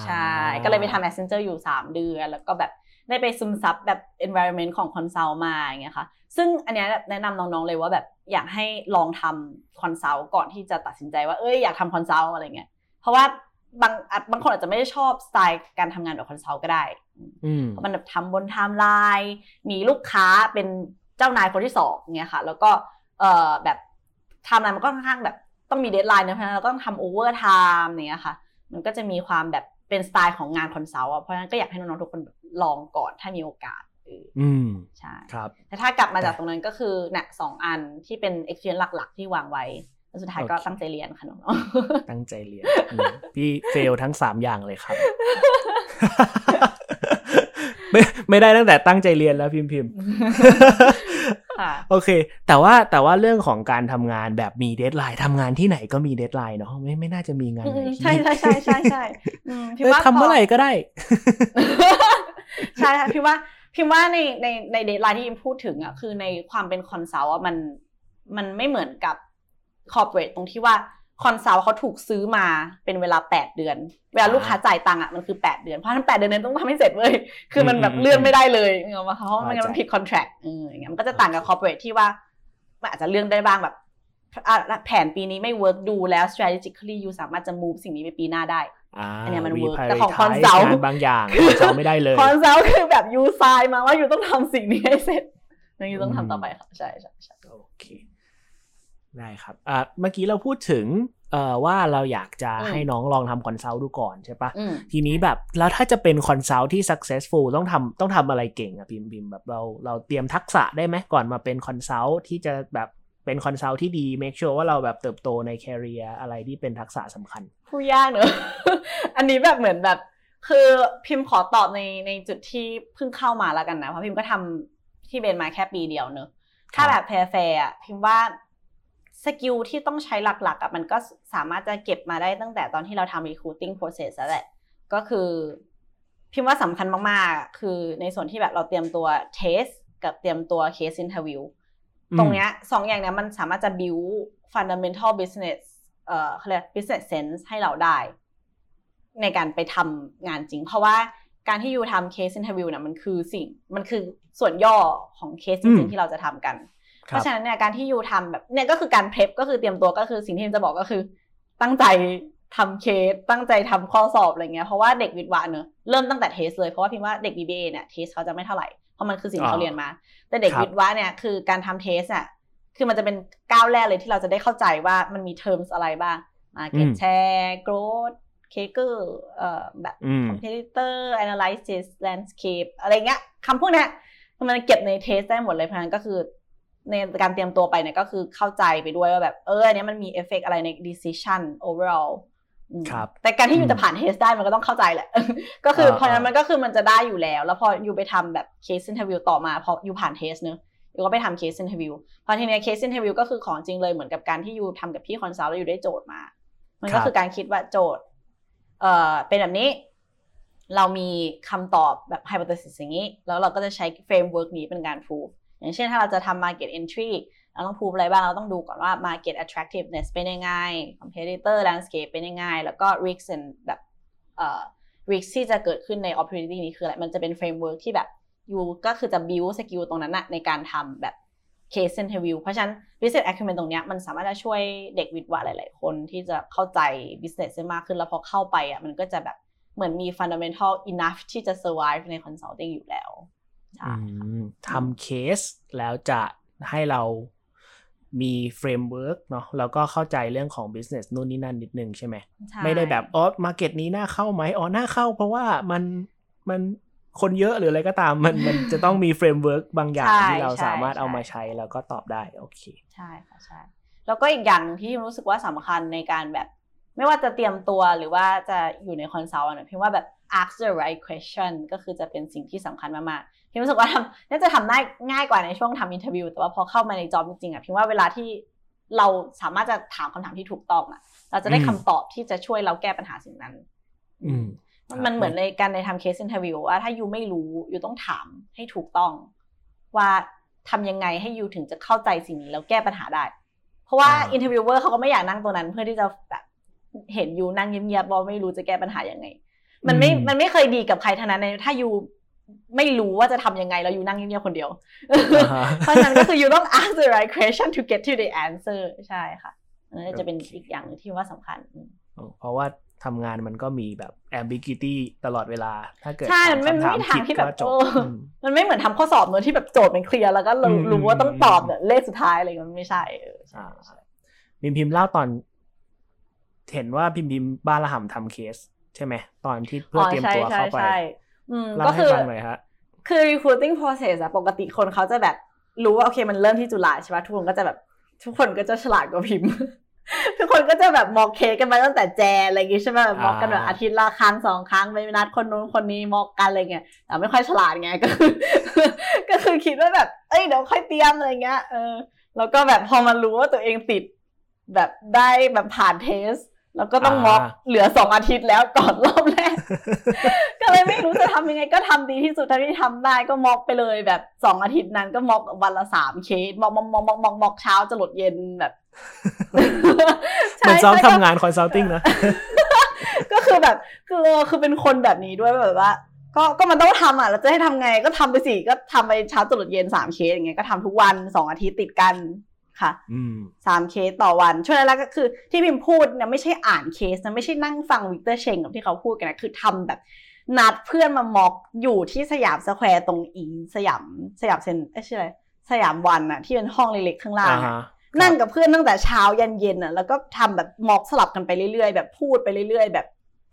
ใช่ก็เลยไปทำ Accenture อยู่ 3 เดือน แล้วก็แบบได้ไปซึมซับแบบ environment ของ consult มาอย่างเงี้ยค่ะซึ่งอันเนี้ยแนะนำน้องๆเลยว่าแบบอยากให้ลองทำ consult ก่อนที่จะตัดสินใจว่าเอ้ยอยากทำ consult อะไรเงี้ยเพราะว่าบางอะบางคนอาจจะไม่ได้ชอบสไตล์การทำงานแบบ consult ก็ได้อืม เพราะมันแบบทำบนไทม์ไลน์มีลูกค้าเป็นเจ้านายคนที่สองเนี่ยค่ะ แล้วก็เอ่อแบบไทม์ไลน์มันก็ค่อนข้างแบบต้องมี deadline นะเพราะฉะนั้นเราต้องทำ overtime เนี่ยค่ะ มันก็จะมีความแบบเป็นสไตล์ของงาน consult อะเพราะฉะนั้นก็อยากให้น้องๆทุกคนลองก่อนถ้ามีโอกาสเอออืมใช่ครับแต่ถ้ากลับมาจากตรงนั้นก็คือเนี่ยสองอันที่เป็น experience หลัก ๆ ที่วางไว้แล้วสุดท้ายก็โอเคตั้งใจเรียนค่ะน้องตั้งใจเรียนอืมพี่ fail ทั้งสามอย่างเลยครับ ไม่ไม่ได้ตั้งแต่ตั้งใจเรียนแล้วพิมพ์พิมพ์ๆค่ะโอเค แต่ว่าแต่ว่าเรื่องของการทำงานแบบมี deadline ทำงานที่ไหนก็มี deadline เนาะไม่ไม่น่าจะมีงานไหนที่ใช่ใช่ใช่ใช่ใช่อืมพี่เออว่าทำเมื่อไหร่ก็ได้ ใช่ค่ะพี่ว่าพี่ว่าในในใน deadline ที่พิมพ์พูดถึงอะคือในความเป็น consult อะมันมันไม่เหมือนกับ corporate ตรงที่ว่า consult เขาถูกซื้อมาเป็นเวลา 8 เดือน เวลาลูกค้าจ่ายตังค์อะมันคือ 8 เดือน เพราะฉะนั้น 8 เดือนนั้นต้องทำให้เสร็จเลย คือมันแบบอืมเลื่อนไม่ได้เลยเงามาเพราะไม่งั้นมันเข้าใจผิดคอนแทรคเอออย่างเงี้ยมันก็จะต่างกับคอร์เปอเรทที่ว่ามันอาจจะเลื่อนได้บ้างแบบอะแผนปีนี้ไม่เวิร์กดูแล้ว strategically อยู่สามารถจะ move สิ่งนี้ไปปีหน้าได้อ่าอันเนี้ยมันรี work ไพรแต่ของไท consult งานบางอย่างคอนซัลท์ไม่ได้เลยคอนซัลท์คือแบบยูไซน์มาว่ายูต้องทำสิ่งนี้ให้เสร็จแล้วยูต้องทำต่อไปค่ะใช่ใช่ใช่โอเค ได้ครับอ่าเมื่อกี้เราพูดถึงเอ่อว่าเราอยากจะอืมให้น้องลองทำคอนซัลท์ดูก่อนใช่ปะอืมทีนี้แบบแล้วถ้าจะเป็นคอนซัลท์ที่ successful ต้องทำต้องทำอะไรเก่งอะพิมพ์พิมพ์แบบเราเราเตรียมทักษะได้ไหมก่อนมาเป็นคอนซัลท์ที่จะแบบเป็น consult ที่ดี make sure ว่าเราแบบเติบโตใน career อะไรที่เป็นทักษะสำคัญพูดยากเนอะอันนี้แบบเหมือนแบบ คือพิมพ์ขอตอบในในจุดที่เพิ่งเข้ามาแล้วกันนะเพราะพิมพ์ก็ทำที่ Bain มาแค่ปีเดียวเนอะถ้าแบบแฟร์ๆอะพิมพ์ว่า skill ที่ต้องใช้หลักๆอะมันก็สามารถจะเก็บมาได้ตั้งแต่ตอนที่เราทำ recruiting process แล้วแหละก็คือพิมพ์ว่าสำคัญมากๆอะคือในส่วนที่แบบเราเตรียมตัว test กับเตรียมตัว case interview อืมตรงเนี้ยสองอย่างเนี้ยมันสามารถจะ build fundamental business เอ่อเขาเรียก business sense ให้เราได้ ในการไปทำงานจริง เพราะว่าการที่ยูทำ case interview เนี่ยมันคือสิ่งมันคือส่วนย่อของเคสจอืริงมๆที่เราจะทำกันค เพรับราะฉะนั้นเนี่ยการที่ยูทำแบบเนี่ยก็คือการเพล p ก็คือเตรียมตัวก็คือสิ่งที่ยูจะบอกก็คือ ตั้งใจทำเคสตั้งใจทำข้อสอบอะไรเงี้ยเพราะว่าเด็กวิทย์วะเนอะเริ่มตั้งแต่เทสเลยเพราะว่าพิมพ์ว่าเด็ก BBA เนี่ยเทสเขาจะไม่เท่าไหร่เพราะมันคือสิ่งที่เขาเรียนมา แต่เด็กครับวิทย์วะเนี่ยคือการทำ test อะคือมันจะเป็นก้าวแรกเลยที่เราจะได้เข้าใจว่ามันมี terms อะไรบ้าง market อืม share growth CAGR เอ่อแบบอืม competitor analysis landscape อะไรเงี้ยคำพวกเนี้ยคือมันเก็บใน test ได้หมดเลยเพราะฉะนั้นก็คือ ในการเตรียมตัวไปเนี่ยก็คือเข้าใจไปด้วยว่าแบบเอออันเนี้ยมันมีเอฟเฟกอะไรใน decision overall อืมครับแต่การที่อือม you จะผ่าน test ได้มันก็ต้องเข้าใจแหละ ก็คืออ่าเพราะฉะนั้นมันก็คือมันจะได้อยู่แล้ว แล้วพอ you ไปทำแบบ case interview ต่อมาพอ you ผ่าน test เนอะ you ก็ไปทำ case interview พอทีเนี้ย case interview ก็คือของจริงเลยเหมือนกับการที่ you ทำกับพี่ consult แล้ว you ได้โจทย์มา มันก็คือการคิดว่าโจทย์ เอ่อเป็นแบบนี้ เรามีคำตอบแบบ hypothesis อย่างนี้ แล้วเราก็จะใช้ framework นี้เป็นการ prove อย่างเช่นถ้าเราจะทำ market entry เราต้อง prove อะไรบ้าง เราต้องดูก่อนว่า market attractiveness เป็นยังไง competitor landscape เป็นยังไง แล้วก็ risk and แบบเอ่อ risk ที่จะเกิดขึ้นใน opportunity นี้คืออะไร มันจะเป็น framework ที่แบบยูก็คือจะ build skill ตรงนั้นนะในการทำแบบ case interview เพราะฉะนั้น business acumen ตรงนี้มันสามารถจะช่วยเด็กวิทย์วะหลาย ๆ คนที่จะเข้าใจ business ได้มากขึ้น แล้วพอเข้าไปอะมันก็จะแบบเหมือนมี fundamental enough ที่จะ survive ใน consulting อยู่แล้ว ทำเคสแล้วจะให้เรามี framework เนาะแล้วก็เข้าใจเรื่องของ business นู่นนี่นั่นนิดนึงใช่ไหมใช่ไม่ได้แบบอ๋อ market นี้น่าเข้าไหมอ๋อน่าเข้าเพราะว่ามันมันคนเยอะหรืออะไรก็ตามมันมันจะต้องมี framework บางอย่างใช่ที่เราใช่สามารถเอาใช่มาใช้แล้วก็ตอบได้โอเค ใช่ค่ะใช่แล้วก็อีกอย่างหนึ่งที่รู้สึกว่าสำคัญในการแบบ ไม่ว่าจะเตรียมตัวหรือว่าจะอยู่ใน consult เนี่ยพี่ว่าแบบ ask the right question ก็คือจะเป็นสิ่งที่สำคัญมากๆ พี่รู้สึกว่าทำน่าจะทำได้ง่ายกว่าในช่วงทำ interview แต่ว่าพอเข้ามาใน job จริงๆอะพี่ว่าเวลาที่เราสามารถจะถามคำถามที่ถูกต้องอะ เราจะได้อืมคำตอบที่จะช่วยเราแก้ปัญหาสิ่งนั้น อืมครับมันเหมือนในการในทำ case interview ว่าถ้า you ไม่รู้ you ต้องถามให้ถูกต้อง ว่าทำยังไงให้ you ถึงจะเข้าใจสิ่งนี้แล้วแก้ปัญหาได้ เพราะว่าอ่า interviewer เขาก็ไม่อยากนั่งตรงนั้น เพื่อที่จะแบบเห็น you นั่งเงียบๆว่าไม่รู้จะแก้ปัญหายังไง มันไม่มันไม่เคยดีกับใครทั้งนั้นในถ้า you ไม่รู้ว่าจะทำยังไงแล้วยูนั่งเงียบๆคนเดียวอ่าฮะเพราะฉะนั้นก็คือยูต้อง ask the right question to get to the answer ใช่ค่ะอันนั้นจะเป็นโอเคอีกอย่างหนึงที่ว่าสำคัญอืมเพราะว่าทำงานมันก็มีแบบ ambiguity ตลอดเวลา ถ้าเกิดใช่ มันไม่ถาไม่คำถทางที่แบบก็จเอบอมมันไม่เหมือนทำข้อสอบเนอะที่แบบโจทย์มันเคลียร์แล้วก็รู้อืมรู้ว่าต้องอืมตอบเนี่ยเลขสุดท้ายอะไรอย่างเงี้ยมันไม่ใช่เออใช่อ่าใช่พิมพิมพ์เล่าตอน เห็นว่าพิมพิมพ์บ้านละหำทำเคส ใช่ไหมตอนที่เพื่อเตรียมตัวเข้าไป ใช่ใช่อืมเล่าก็ให้คือฟังหน่อยฮะคือ recruiting process อะปกติคนเขาจะแบบรู้ว่าโอเคมันเริ่มที่จุฬาใช่ปะทุกคนก็จะแบบทุกคนก็จะฉลาดกว่าพิมพ์ ทุกคนก็จะแบบมอกเคสกันมาตั้งแต่แจอะไรอย่างงี้ใช่ไหมแบบมอกกันแบบอ่าอาทิตย์ละครั้งสองครั้งไปนัดคนนู้นคนนี้มอกกันอะไรเงี้ยแต่ไม่ค่อยฉลาดไงก็คือก็คือคิดว่าแบบเอ้ยเดี๋ยวค่อยเตรียมอะไรเงี้ยเออแล้วก็แบบพอมันรู้ว่าตัวเองติดแบบได้แบบผ่าน test แล้วก็ต้อง mock อ่าเหลือสองอาทิตย์แล้วก่อนรอบแรก ก็เลยไม่รู้จะทำยังไงก็ทำดีที่สุดเท่าที่ทำได้ก็ mock ไปเลยแบบสองอาทิตย์นั้นก็ mock วันละสาม case mock mock mock mock mock mock เช้าจรดเย็นแบบเหเหมือนซ้อมใช่ทำงาน consulting นะ ก็คือแบบคือคือเป็นคนแบบนี้ด้วยแบบว่า ก็ก็มันต้องทำอะเราจะให้ทำไงก็ทำไปสิก็ทำไปเช้าจรดเย็นสามเคสอย่างเงี้ยก็ทำทุกวันสองอาทิตย์ติดกัน ค่ะอืมสามเคสต่อวันช่วงแรกๆก็คือ ที่พิมพ์พูดเนี่ยไม่ใช่อ่านเคสนะไม่ใช่นั่งฟัง Victor Cheng กับที่เขาพูดกันนะคือทำแบบนัดเพื่อนมา mock อยู่ที่สยามสแควร์ตรงอีสยามสยามเซนเอ้ยชื่ออะไรสยามวันอะที่เป็นห้องเล็กๆข้างล่างอ่าอะฮะนั่งกับเพื่อนตั้งแต่เช้ายันเย็นอะแล้วก็ทำแบบ mock สลับกันไปเรื่อยๆ แบบพูดไปเรื่อย ๆ แบบ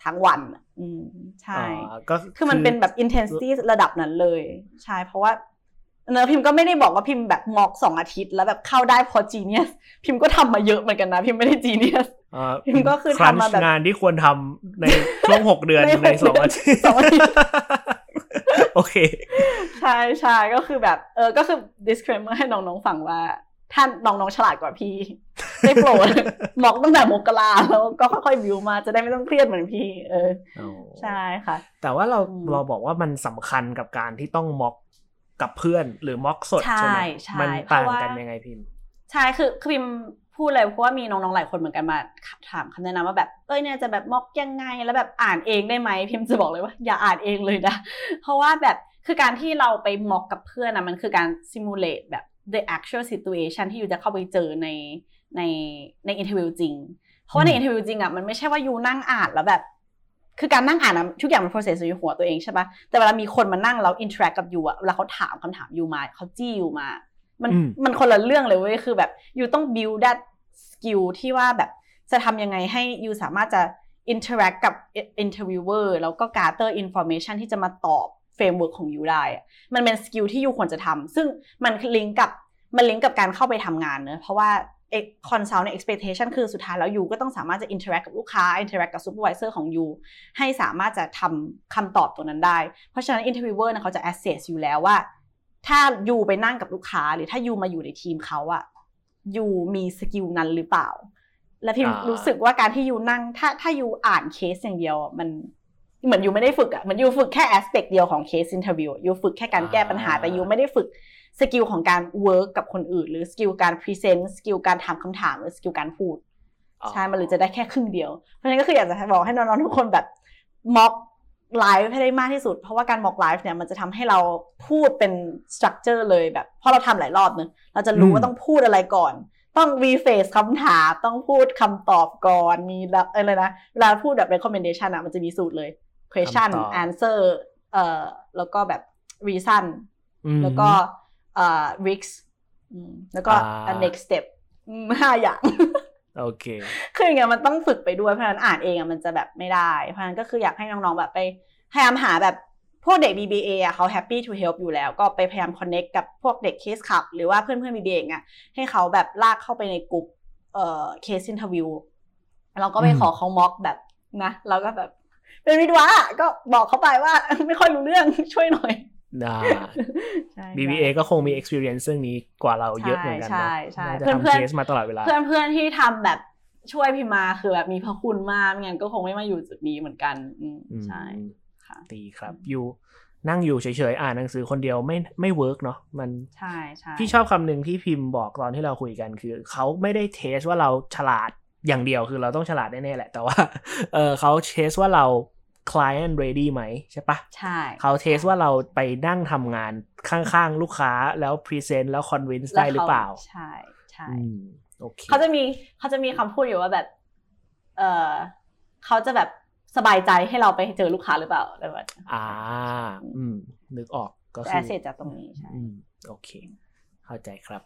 ทั้งวันอะอืมใช่อ่าก็คือมันเป็นแบบ intensity ระดับนั้นเลย ใช่เพราะว่า เนอะพิมพ์ก็ไม่ได้บอกว่าพิมพ์แบบม็อกสองอาทิตย์ แล้วแบบเข้าได้เพอ genius พิมพ์ก็ทำมาเยอะเหมือนกันนะ พิมพ์ไม่ได้ genius อ่าพิมพ์ก็คือครันทำมาแบบงานที่ควรทำในช่วงหกเดือนในหกในสองอาทิตย์สองอาทิตย์โอเค ใช่ใช่ก็คือแบบเออก็คือ disclaimer ให้น้องๆฟังว่าท่านน้องๆฉลาดกว่าพี่ได้โปรดม็อกตั้งแต่มกราแล้วก็ค่อยๆวิวมาจะได้ไม่ต้องเครียดเหมือนพี่ เออใช่ค่ะ แต่ว่าเราอืมเราบอกว่ามันสำคัญกับการที่ต้องม็อก กับเพื่อนหรือม็อกสดใช่ใช่ไหมใช่มันเพต่างราะว่ากันยังไงพิมพ์ใช่คือคือพิมพูดเลยเพราะว่ามีน้องๆหลายคนเหมือนกันมาถามคำแนะนำว่าแบบเอ้ยเนี่ยจะแบบม็อกยังไงแล้วแบบอ่านเองได้ไหมพิมจะบอกเลยว่าอย่าอ่านเองเลยนะเพราะว่าแบบคือการที่เราไปม็อกกับเพื่อนอะมันคือการ simulate แบบ the actual situation ที่อยู่จะเข้าไปเจอในในใน interview จริง เพราะว่าในอืม interview จริงอะมันไม่ใช่ว่า you นั่งอ่านแล้วแบบ คือการนั่งอ่านอะทุกอย่างมัน process อยู่ในหัวตัวเองใช่ปะแต่เวลามีคนมานั่งแล้ว interact กับ you อะเวลาเขาถามคำถาม you มาเขาจี้ you มา มันอืมมันคนละเรื่องเลยเว้ยคือแบบ you ต้อง build that skill ที่ว่าแบบจะทำยังไงให้ you สามารถจะ interact กับ interviewer แล้วก็ gather information ที่จะมาตอบ framework ของ you ได้อะมันเป็น skill ที่ you ควรจะทำซึ่งมันลิงก์กับมันลิงก์กับการเข้าไปทำงานเนอะเพราะว่า consult ใน expectation คือสุดท้ายแล้ว you ก็ต้องสามารถจะ interact กับลูกค้า interact กับ supervisor ของ you ให้สามารถจะทำคำตอบตัวนั้นได้ เพราะฉะนั้น interviewer นะเขาจะ assess อยู่แล้วว่า ถ้า you ไปนั่งกับลูกค้า หรือถ้า you มาอยู่ในทีมเขาอะ you มี skill นั้นหรือเปล่า และพิมอ่ารู้รู้สึกว่าการที่ you นั่ง ถ้าถ้า you อ่านเคสอย่างเดียวอะมันเหมือน you ไม่ได้ฝึกอะเหมือน you ฝึกแค่ aspect เดียวของ case interview you ฝึกแค่การแก้ปัญหาแต่ you ไม่ได้ฝึก skill ของการ work กับคนอื่น หรือ skill การ present skill การถามคำถามหรือ skill การพูดใช่มันเลยจะได้แค่ครึ่งเดียว เพราะฉะนั้นก็คืออยากจะบอกให้น้องๆทุกคนแบบ mock live ให้ได้มากที่สุด เพราะว่าการ mock live เนี่ยมันจะทำให้เราพูดเป็น structure เลยแบบเพราะเราทำหลายรอบเนอะเราจะรู้อืมว่าต้องพูดอะไรก่อน ต้อง rephrase คำถามต้องพูดคำตอบก่อนมีแบบอะไรนะเวลาพูดแบบ recommendation อะมันจะมีสูตรเลย question คำตอบ answer เอ่อแล้วก็แบบ reason อืมแล้วก็เอ่อ risk อืมแล้วก็อ่า next step อืมห้าอย่างโอเคคืออย่างเงี้ยมันต้องฝึกไปด้วยเพราะฉะนั้นอ่านเองอะมันจะแบบไม่ได้เพราะฉะนั้นก็คืออยากให้น้องๆแบบไปพยายามหาแบบพวกเด็ก BBA อะเขา happy to help อยู่แล้ว ก็ไปพยายาม connect กับพวกเด็ก case club หรือว่าเพื่อนๆ BBA อย่างเงี้ยให้เขาแบบลากเข้าไปในกลุ่มเอ่อ case interview เราก็ไปอืมขอเขาม็อกแบบนะเราก็แบบเป็นวิศวะก็บอกเขาไปว่าไม่ค่อยรู้เรื่องช่วยหน่อยได้ใช่ BBA ก็คงมี experience เรื่องนี้กว่าเราเยอะเหมือนกันใช่เนาะใช่น่าจะเพื่อนทำเพื่อนเคสมาตลอดเวลา เพื่อนเพื่อนๆที่ทำแบบช่วยพิมมาคือแบบมีพระคุณมากไม่งั้นก็คงไม่มาอยู่จุดนี้เหมือนกันอืมอืมใช่ค่ะดีครับอยู่นั่งอยู่เฉยๆ อ่านหนังสือคนเดียวไม่ไม่ work เนาะมันใช่ใช่พี่ชอบคำหนึ่งที่พิมพ์บอกตอนที่เราคุยกันคือ เขาไม่ได้ test ว่าเราฉลาดอย่างเดียวคือเราต้องฉลาดแน่ๆแหละ แต่ว่าเออเขาเทสว่าเรา client ready ไหมใช่ปะใช่เขาเทสว่าเราไปนั่งทำงานข้างๆ ลูกค้าแล้ว present แล้ว convince ได้หรือเปล่า ใช่ใช่อืมโอเคเขาจะมีเขาจะมีคำพูดอยู่ว่าแบบ เออเขาจะแบบสบายใจให้เราไปเจอลูกค้าหรือเปล่าอะไรแบบนี้อ่า อืม นึกออกก็แอคือสเซทจากตรงนี้ใช่อืมโอเค เข้าใจครับ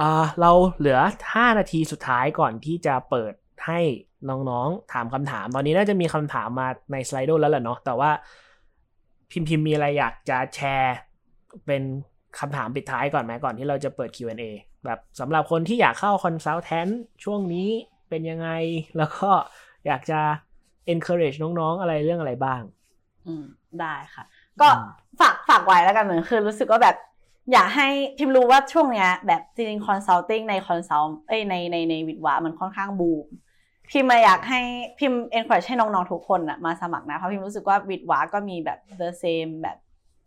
อ่าเราเหลือห้านาทีสุดท้ายก่อนที่จะเปิด ให้น้องๆถามคำถาม ตอนนี้น่าจะมีคำถามมาในสไลด์แล้วแหละเนาะแต่ว่าพิมพิมมีอะไรอยากจะแชร์เป็นคำถามปิดท้ายก่อนไหมก่อนที่เราจะเปิด Q&A แบบสำหรับคนที่อยากเข้าคอนซัลแทนช่วงนี้เป็นยังไง แล้วก็อยากจะ encourage น้องๆ อะไรเรื่องอะไรบ้าง อืม ได้ค่ะ ก็อืมฝากฝากไว้แล้วกันเหมือนคือรู้สึกว่าแบบ อยากให้พิมรู้ว่าช่วงเนี้ยแบบจริงๆ consulting ใน consult เอ้ยในในในวิศวะมันค่อนข้างบูม พิมมาอยากให้พิม encourage ให้น้องๆทุกคนอะมาสมัครนะ เพราะพิมรู้สึกว่าวิศวะก็มีแบบ the same แบบ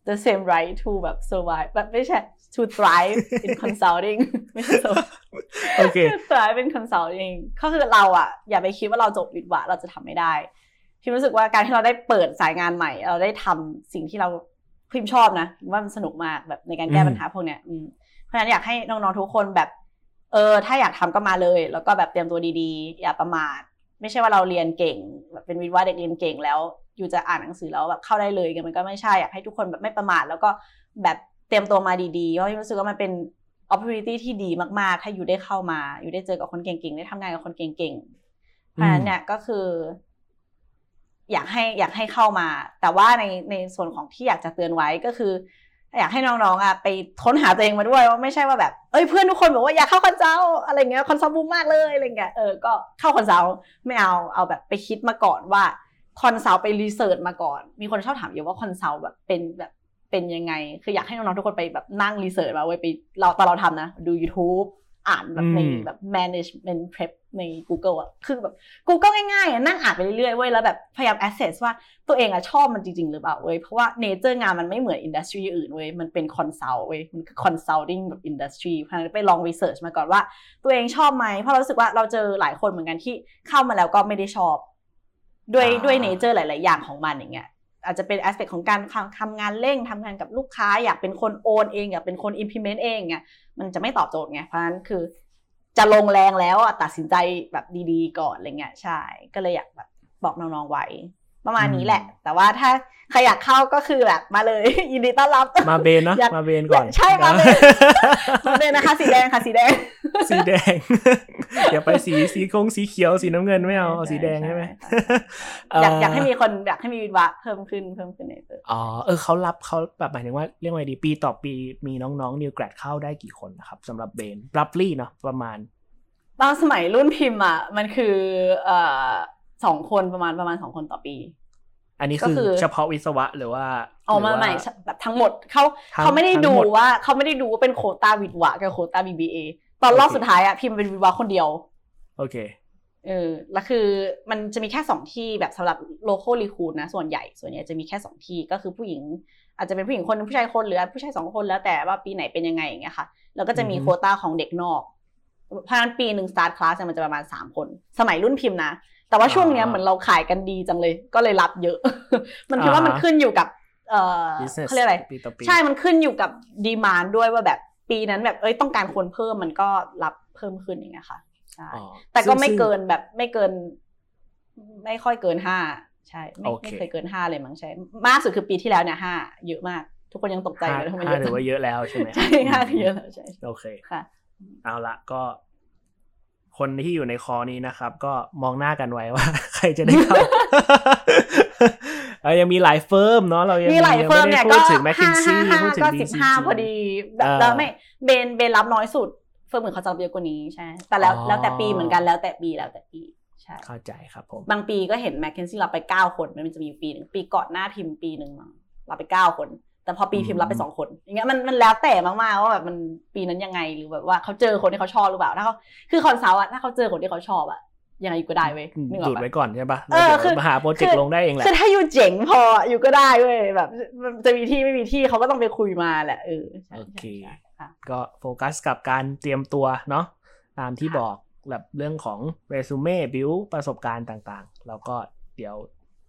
the same right to แบบ survive แบบไม่ใช่ to thrive in consulting ไม่ใช่ survive โอเคสุดท้ายเป็น consulting ก็คือเราอะอย่าไปคิดว่าเราจบวิทย์วะเราจะทำไม่ได้พิมรู้สึกว่าการที่เราได้เปิดสายงานใหม่ เราได้ทำสิ่งที่เราพิมชอบนะว่ามันสนุกมากแบบในการแก้อืมปัญหาพวกเนี้ยอืมเพราะฉะนั้นอยากให้น้องๆทุกคนแบบ เออถ้าอยากทำก็มาเลย แล้วก็แบบเตรียมตัวดีๆ อย่าประมาทไม่ใช่ว่าเราเรียนเก่งแบบเป็นวิทย์วะเด็กเรียนเก่งแล้ว อยู่จะอ่านหนังสือแล้วแบบเข้าได้เลยกันมันก็ไม่ใช่อยากให้ทุกคนแบบไม่ประมาทแล้วก็แบบเตรียมตัวมาดีๆเพราะพิมรู้สึกว่ามันเป็น opportunity ที่ดีมากๆ ถ้าอยู่ได้เข้ามา อยู่ได้เจอกับคนเก่งๆ ได้ทำงานกับคนเก่งๆ เพราะฉะนั้นเนี่ยก็คือ อยากให้อยากให้เข้ามา แต่ว่าในในส่วนของที่อยากจะเตือนไว้ก็คือ อยากให้น้องๆอะไปค้นหาตัวเองมาด้วยว่าไม่ใช่ว่าแบบเอ้ยเพื่อนทุกคนบอกว่าอยากเข้า consult อะไรเงี้ย consult บูมมากเลยอะไรเงี้ยเออก็เข้า consult ไม่เอาเอาแบบไปคิดมาก่อนว่า consult ไป research มาก่อน มีคนชอบถามเยอะว่า consult แบบเป็นแบบเป็นยังไง คืออยากให้น้องๆทุกคนไปแบบนั่ง research มาเว้ยไปเราตอนเราทำนะ ดู YouTube อ่านแบบในอืมแบบ management prep ใน Google อะคือแบบ Google ง่ายๆอะนั่งอ่านไปเรื่อยๆเว้ยแล้วแบบพยายาม assess ว่าตัวเองอะชอบมันจริงๆ หรือเปล่าเว้ย เพราะว่า nature งานมันไม่เหมือน industry อื่นเว้ย มันเป็น consult เว้ย มันคือ consulting แบบ industry เพราะฉะนั้นไปลอง research มาก่อนว่า ตัวเองชอบไหม เพราะเรารู้สึกว่าเราเจอหลายคนเหมือนกันที่เข้ามาแล้วก็ไม่ได้ชอบ ด้วยอ่าด้วย nature หลาย ๆ อย่างของมันอย่างเงี้ย อาจจะเป็น aspect ของการทำทำงานเร่งทำงานกับลูกค้า อยากเป็นคน own เองอยากเป็นคน implement เองเงี้ยมันจะไม่ตอบโจทย์ไงเพราะฉะนั้นคือ จะลงแรงแล้วอะตัดสินใจแบบดีๆ ก่อนอะไรเงี้ยใช่ก็เลยอยากแบบบอกน้องๆไว้ประมาณนี้แหละ แต่ว่าถ้าใครอยากเข้าก็คือแบบมาเลย ยินดีต้อนรับ มาเบนเนอะอยากมาเบนก่อน ใช่มาเบนมาเลยนะคะสีแดงค่ะสีแดง สีแดง อย่าไปสีสีคงสีเขียวสีน้ำเงินไม่เอาเอาสีแดงใช่ไหมอยากอยากให้มีคนอยากให้มีวิทวะเพิ่มขึ้นเพิ่มขึ้นในตัวอ๋อเออเขารับเขาแบบหมายถึงว่าเรียกว่าไงดีปีต่อปีมีน้องๆนิวแกรดเข้าได้กี่คนนะครับสำหรับเบนรับลี่เนาะประมาณตอนสมัยรุ่นพิมพ์อะมันคือเอ่อสองคนประมาณประมาณสองคนต่อปี อันนี้ก็คือคือเฉพาะวิศวะหรือว่าเอามาหรือว่าใหม่แบบทั้งหมดเขาทั้งเขาไม่ได้ทั้งดูหมดว่าเขาไม่ได้ดูว่าเป็นโควตาวิทวะกับโควตา BBA ตอนรอบโอเคสุดท้ายอะพิมพ์เป็นวิทวะคนเดียว โอเคเออแล้วคือมันจะมีแค่สองที่แบบสำหรับ local recruit นะ ส่วนใหญ่ส่วนใหญ่จะมีแค่สองที่ก็คือผู้หญิง อาจจะเป็นผู้หญิงคนหนึงผู้ชายคนหรือผู้ชายสองคนแล้วแต่ว่าปีไหนเป็นยังไงอย่างเงี้ยค่ะ แล้วก็จะมีอือฮึโควต้าของเด็กนอกเพราะฉะนั้นปีหนึ่ง start class เนี่ยมันจะประมาณสามคน สมัยรุ่นพิมพ์นะ แต่ว่าช่วงเนี้ยเหมือนเราขายกันดีจังเลย ก็เลยรับเยอะ มันคือว่ามันขึ้นอยู่กับ เอ่อ business เขาเรียกอะไรปีต่อปีใช่มันขึ้นอยู่กับดีมานด้วยว่าแบบ ปีนั้นแบบเอ้ยต้องการคนเพิ่มมันก็รับเพิ่มขึ้นอย่างเงี้ยค่ะใช่อ๋อแต่ก็ซึ่งไม่ซึ่งเกินแบบไม่เกิน ไม่ค่อยเกินห้าใช่ไม่โอเคไม่เคยเกินห้าเลยมั้งใช่ มากสุดคือปีที่แล้วเนี่ยห้าเยอะมาก ทุกคนยังตกใจห้าเลยทำไมเยห้าอะถือว่าเยอะแล้วใช่ไหมใช่ห้าคือเยอะแล้วใช่โอเคค่ะ เอาละก็คนที่อยู่ในคอนี้นะครับ ก็มองหน้ากันไว้ว่า ใครจะได้เข้า เรายังมีหลายเฟิร์มเนาะเรายังมีหลายงเฟิร์มไได้เนี่ยพูก็ดถึงแมคคิห้านซี่ห้าห้าพูดถึงก็ BCG สิบห้าพอดีแบบเออแล้วไม่ Bain Bain รับน้อยสุด firm อื่นเขาจะรับเยอะกว่านี้ใช่แต่แล้วอ๋อแล้วแต่ปีเหมือนกันแล้วแต่ปีแล้วแต่ปีใช่เข้าใจครับผมบางปีก็เห็น McKinsey รับไปเก้าคนมันจะมีอยู่ปีหนึ่งปีก่อนหน้าพิมพ์ปีหนึ่งมั้งรับไปเก้าคน แต่พอปีพิมพ์รับไปสองคน อย่างเงี้ยมันมันแล้วแต่มากๆว่าแบบมันปีนั้นยังไงหรือแบบว่าเขาเจอคนที่เขาชอบหรือเปล่าถ้าเขาคือ consult อะถ้าเขาเจอคนที่เขาชอบอะ ยังไงก็ได้เว้ยนึกออกปะดูดปะไว้ก่อนใช่ปะเออแล้วคือเดี๋ยวมาหา project ลงได้เองแหละคือถ้าอยู่เจ๋งพออยู่ก็ได้เว้ยแบบมันจะมีที่ไม่มีที่เขาก็ต้องไปคุยมาแหละเออใช่โอเคใช่ใช่ค่ะก็โฟกัสกับการเตรียมตัวเนาะตามที่ค่ะบอกแบบเรื่องของเรซูเม่บิวประสบการณ์ต่างๆ แล้วก็เดี๋ยว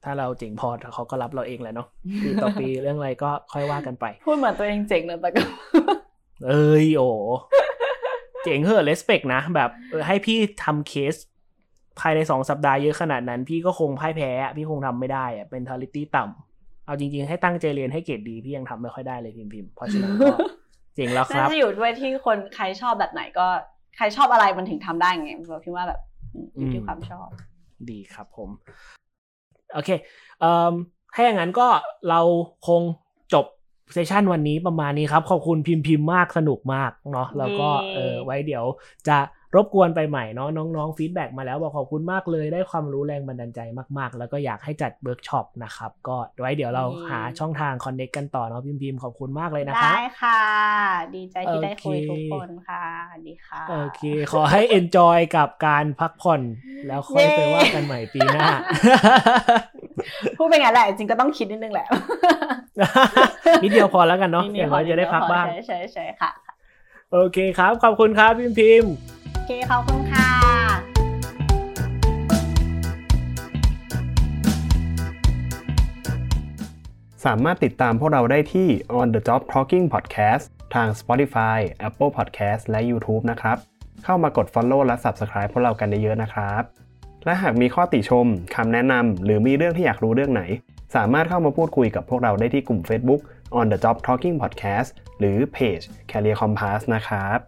ถ้าเราเจ๋งพอเขาก็รับเราเองแหละเนาะปีต่อปีเรื่องอะไรก็ค่อยว่ากันไป พูดเหมือนตัวเองเจ๋งนะแต่ก็เอ้ยโอ้เจ๋งเหอะเลสเปกนะ แบบเออให้พี่ทำเคส ภายในสองสัปดาห์เยอะขนาดนั้น พี่ก็คงพ่ายแพ้อะพี่คงทำไม่ได้อะเป็นทาริตี้ต่ำเอาจริง ๆ ให้ตั้งใจเรียนให้เกรดดี พี่ยังทำไม่ค่อยได้เลยพิมพ์พิมพ์เพราะฉะนั้นก็เจ๋งแล้วคน่ารับจะอยู่ด้วยที่คนใครชอบแบบไหนก็ใครชอบอะไรมันถึงทำได้ไงเราคิดว่าแบบอยู่ที่ความชอบ ดีครับผม โอเคเอ่อถ้าอย่างนั้นก็เราคงจบเซสชันวันนี้ประมาณนี้ครับ ขอบคุณพิมพ์พิมพ์มากสนุกมากเนาะแล้วก็เย้เออไว้เดี๋ยวจะ รบกวนไปใหม่เนาะน้องๆ feedback มาแล้วบอกขอบคุณมากเลยได้ความรู้แรงบันดาลใจมากๆ แล้วก็อยากให้จัดเวิร์กช็อปนะครับก็ไว้เดี๋ยวเราหาช่องทางคอนเน c กกันต่อเนาะพิมพ์พิมพ์ขอบคุณมากเลยนะครับได้ค่ะ ดีใจที่ได้คุยโอเคทุกคนค่ะดีค่ะโอเค ขอให้ enjoy กับการพักผ่อนแล้วค่อยไปว่ากันใหม่ปีหน้าพูดเป็นไงแหละจริงก็ต้องคิดนิดนึงแหละนิดเดียวพอแล้วกันเนาะอย่างน้อยจะได้พักบ้างใช่ใช่ใช่ค่ะ โอเคครับ ขอบคุณครับพิมพิมพ์โอเคขอบคุณค่ะ สามารถติดตามพวกเราได้ที่ On the Job Talking Podcast ทาง Spotify, Apple Podcast และ YouTube นะครับ เข้ามากด Follow และ Subscribe พวกเรากันเยอะๆนะครับ และหากมีข้อติชม คำแนะนำ หรือมีเรื่องที่อยากรู้เรื่องไหน สามารถเข้ามาพูดคุยกับพวกเราได้ที่กลุ่ม Facebook On the Job Talking Podcast หรือเพจ Career Compass นะครับ